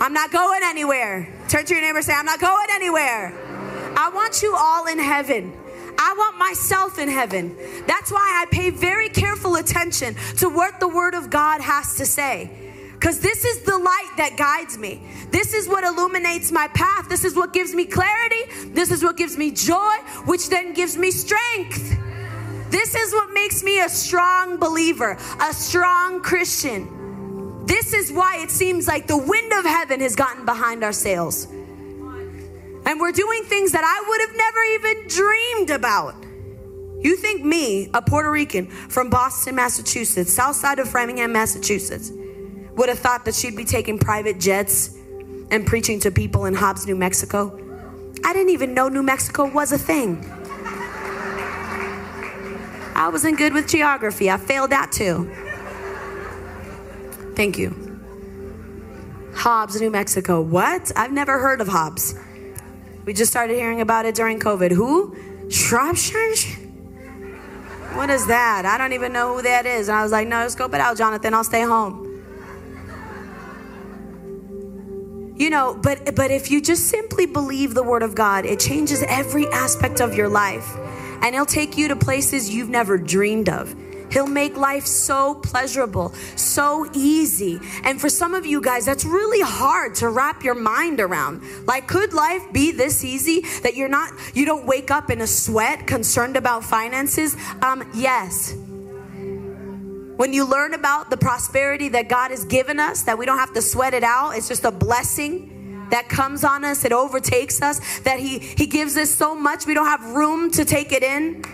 I'm not going anywhere. Turn to your neighbor and say, I'm not going anywhere. I want you all in heaven. I want myself in heaven. That's why I pay very careful attention to what the Word of God has to say. Because this is the light that guides me. This is what illuminates my path. This is what gives me clarity. This is what gives me joy, which then gives me strength. This is what makes me a strong believer, a strong Christian. This is why it seems like the wind of heaven has gotten behind our sails. And we're doing things that I would have never even dreamed about. You think me, a Puerto Rican from Boston, Massachusetts, south side of Framingham, Massachusetts, would have thought that she'd be taking private jets and preaching to people in Hobbs, New Mexico? I didn't even know New Mexico was a thing. I wasn't good with geography. I failed that too. Thank you. Hobbs, New Mexico. What? I've never heard of Hobbs. We just started hearing about it during COVID. Who? Shropshire? What is that? I don't even know who that is. And I was like, no, scope it out, Jonathan. I'll stay home. You know, but but if you just simply believe the word of God, it changes every aspect of your life. And it'll take you to places you've never dreamed of. He'll make life so pleasurable, so easy. And for some of you guys, that's really hard to wrap your mind around. Like, could life be this easy that you're not, you don't wake up in a sweat concerned about finances? Um, yes. When you learn about the prosperity that God has given us, that we don't have to sweat it out, it's just a blessing that comes on us, it overtakes us, that He He gives us so much we don't have room to take it in.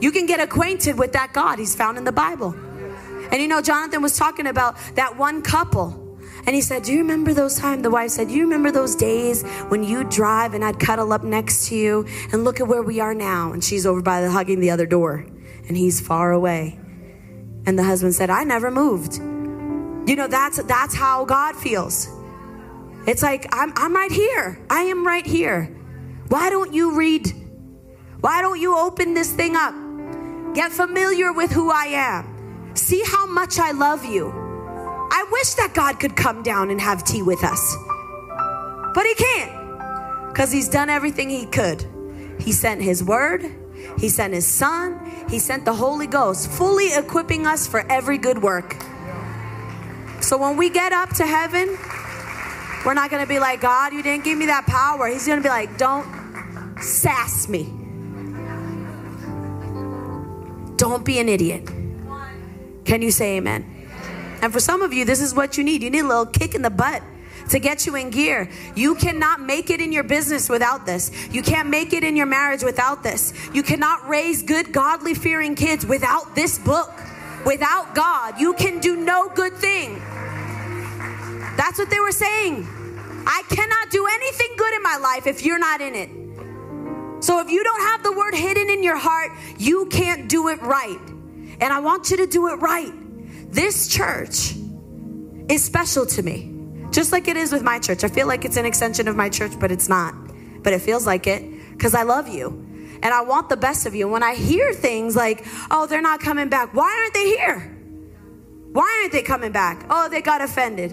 You can get acquainted with that God. He's found in the Bible. And you know, Jonathan was talking about that one couple And he said, Do you remember those times? The wife said, Do you remember those days when you'd drive and I'd cuddle up next to you and look at where we are now? And she's over by the hugging the other door and he's far away. And the husband said, I never moved. You know, that's that's how God feels. It's like, I'm, I'm right here. I am right here. Why don't you read? Why don't you open this thing up? Get familiar with who I am. See how much I love you. I wish that God could come down and have tea with us. But He can't because He's done everything He could. He sent His word, He sent His Son, He sent the Holy Ghost, fully equipping us for every good work. So when we get up to heaven, we're not going to be like, God, you didn't give me that power. He's going to be like, don't sass me. Don't be an idiot. Can you say amen? And for some of you, this is what you need. You need a little kick in the butt to get you in gear. You cannot make it in your business without this. You can't make it in your marriage without this. You cannot raise good, godly fearing kids without this book. Without God, you can do no good thing. That's what they were saying. I cannot do anything good in my life if you're not in it. So if you don't have the word hidden in your heart, you can't do it right. And I want you to do it right. This church is special to me, just like it is with my church. I feel like it's an extension of my church, but it's not. But it feels like it because I love you and I want the best of you. And when I hear things like, oh, they're not coming back, why aren't they here? Why aren't they coming back? Oh, they got offended.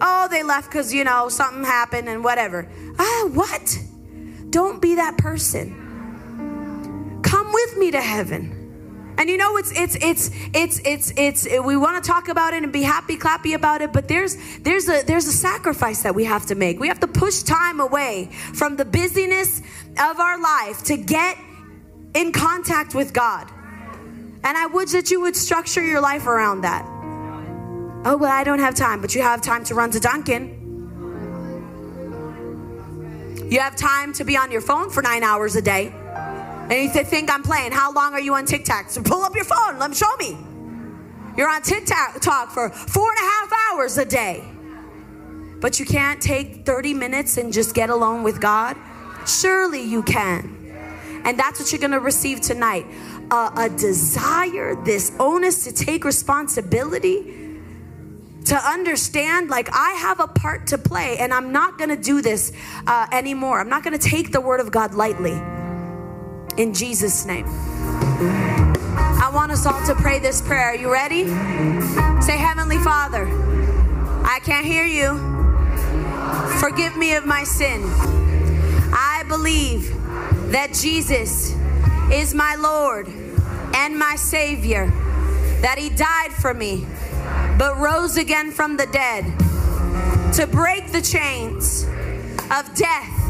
Oh, they left because, you know, something happened and whatever. Ah, what? Don't be that person. Come with me to heaven. And you know it's it's it's it's it's it's we want to talk about it and be happy clappy about it, but there's there's a there's a sacrifice that we have to make. We have to push time away from the busyness of our life to get in contact with God. And I would that you would structure your life around that. Oh, well, I don't have time, but you have time to run to Dunkin'. You have time to be on your phone for nine hours a day. And you think I'm playing. How long are you on TikTok? So pull up your phone. Let me show me. You're on TikTok for four and a half hours a day. But you can't take 30 minutes and just get alone with God? Surely you can. And that's what you're going to receive tonight a, a desire, this onus to take responsibility to understand like I have a part to play and I'm not going to do this uh, anymore. I'm not going to take the word of God lightly. In Jesus' name. I want us all to pray this prayer. Are you ready? Say, Heavenly Father, I can't hear you. Forgive me of my sin. I believe that Jesus is my Lord and my Savior, that He died for me but rose again from the dead to break the chains of death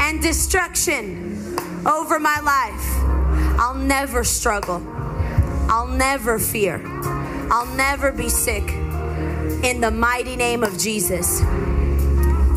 and destruction over my life. I'll never struggle. I'll never fear. I'll never be sick. In the mighty name of Jesus.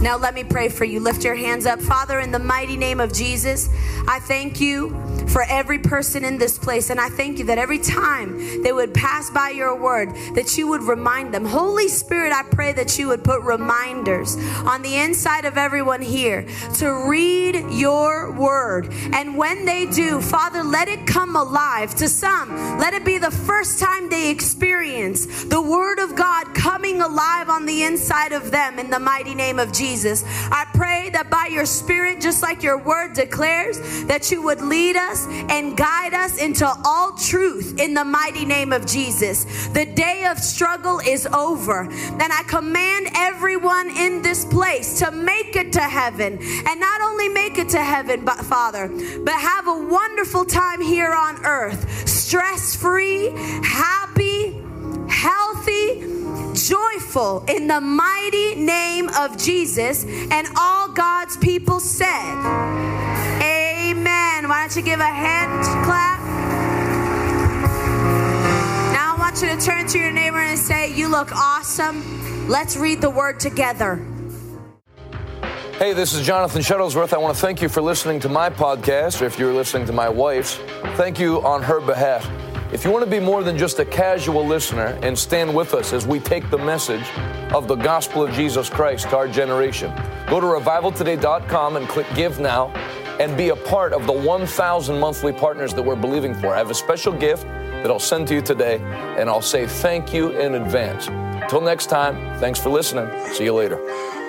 Now, let me pray for you. Lift your hands up. Father, in the mighty name of Jesus, I thank you for every person in this place. And I thank you that every time they would pass by your word, that you would remind them. Holy Spirit, I pray that you would put reminders on the inside of everyone here to read your word. And when they do, Father, let it come alive. To some, let it be the first time they experience the word of God coming alive on the inside of them in the mighty name of Jesus. I pray that by your spirit, just like your word declares, that you would lead us and guide us into all truth in the mighty name of Jesus. The day of struggle is over. And I command everyone in this place to make it to heaven. And not only make it to heaven, but Father, but have a wonderful time here on earth. Stress free, happy, healthy, joyful in the mighty name of Jesus. And all God's people said, Amen. Why don't you give a hand clap? Now I want you to turn to your neighbor and say, You look awesome. Let's read the word together. Hey, this is Jonathan Shuttlesworth. I want to thank you for listening to my podcast. or If you're listening to my wife's, thank you on her behalf. If you want to be more than just a casual listener and stand with us as we take the message of the gospel of Jesus Christ to our generation, go to revivaltoday.com and click Give Now and be a part of the 1,000 monthly partners that we're believing for. I have a special gift that I'll send to you today, and I'll say thank you in advance. Until next time, thanks for listening. See you later.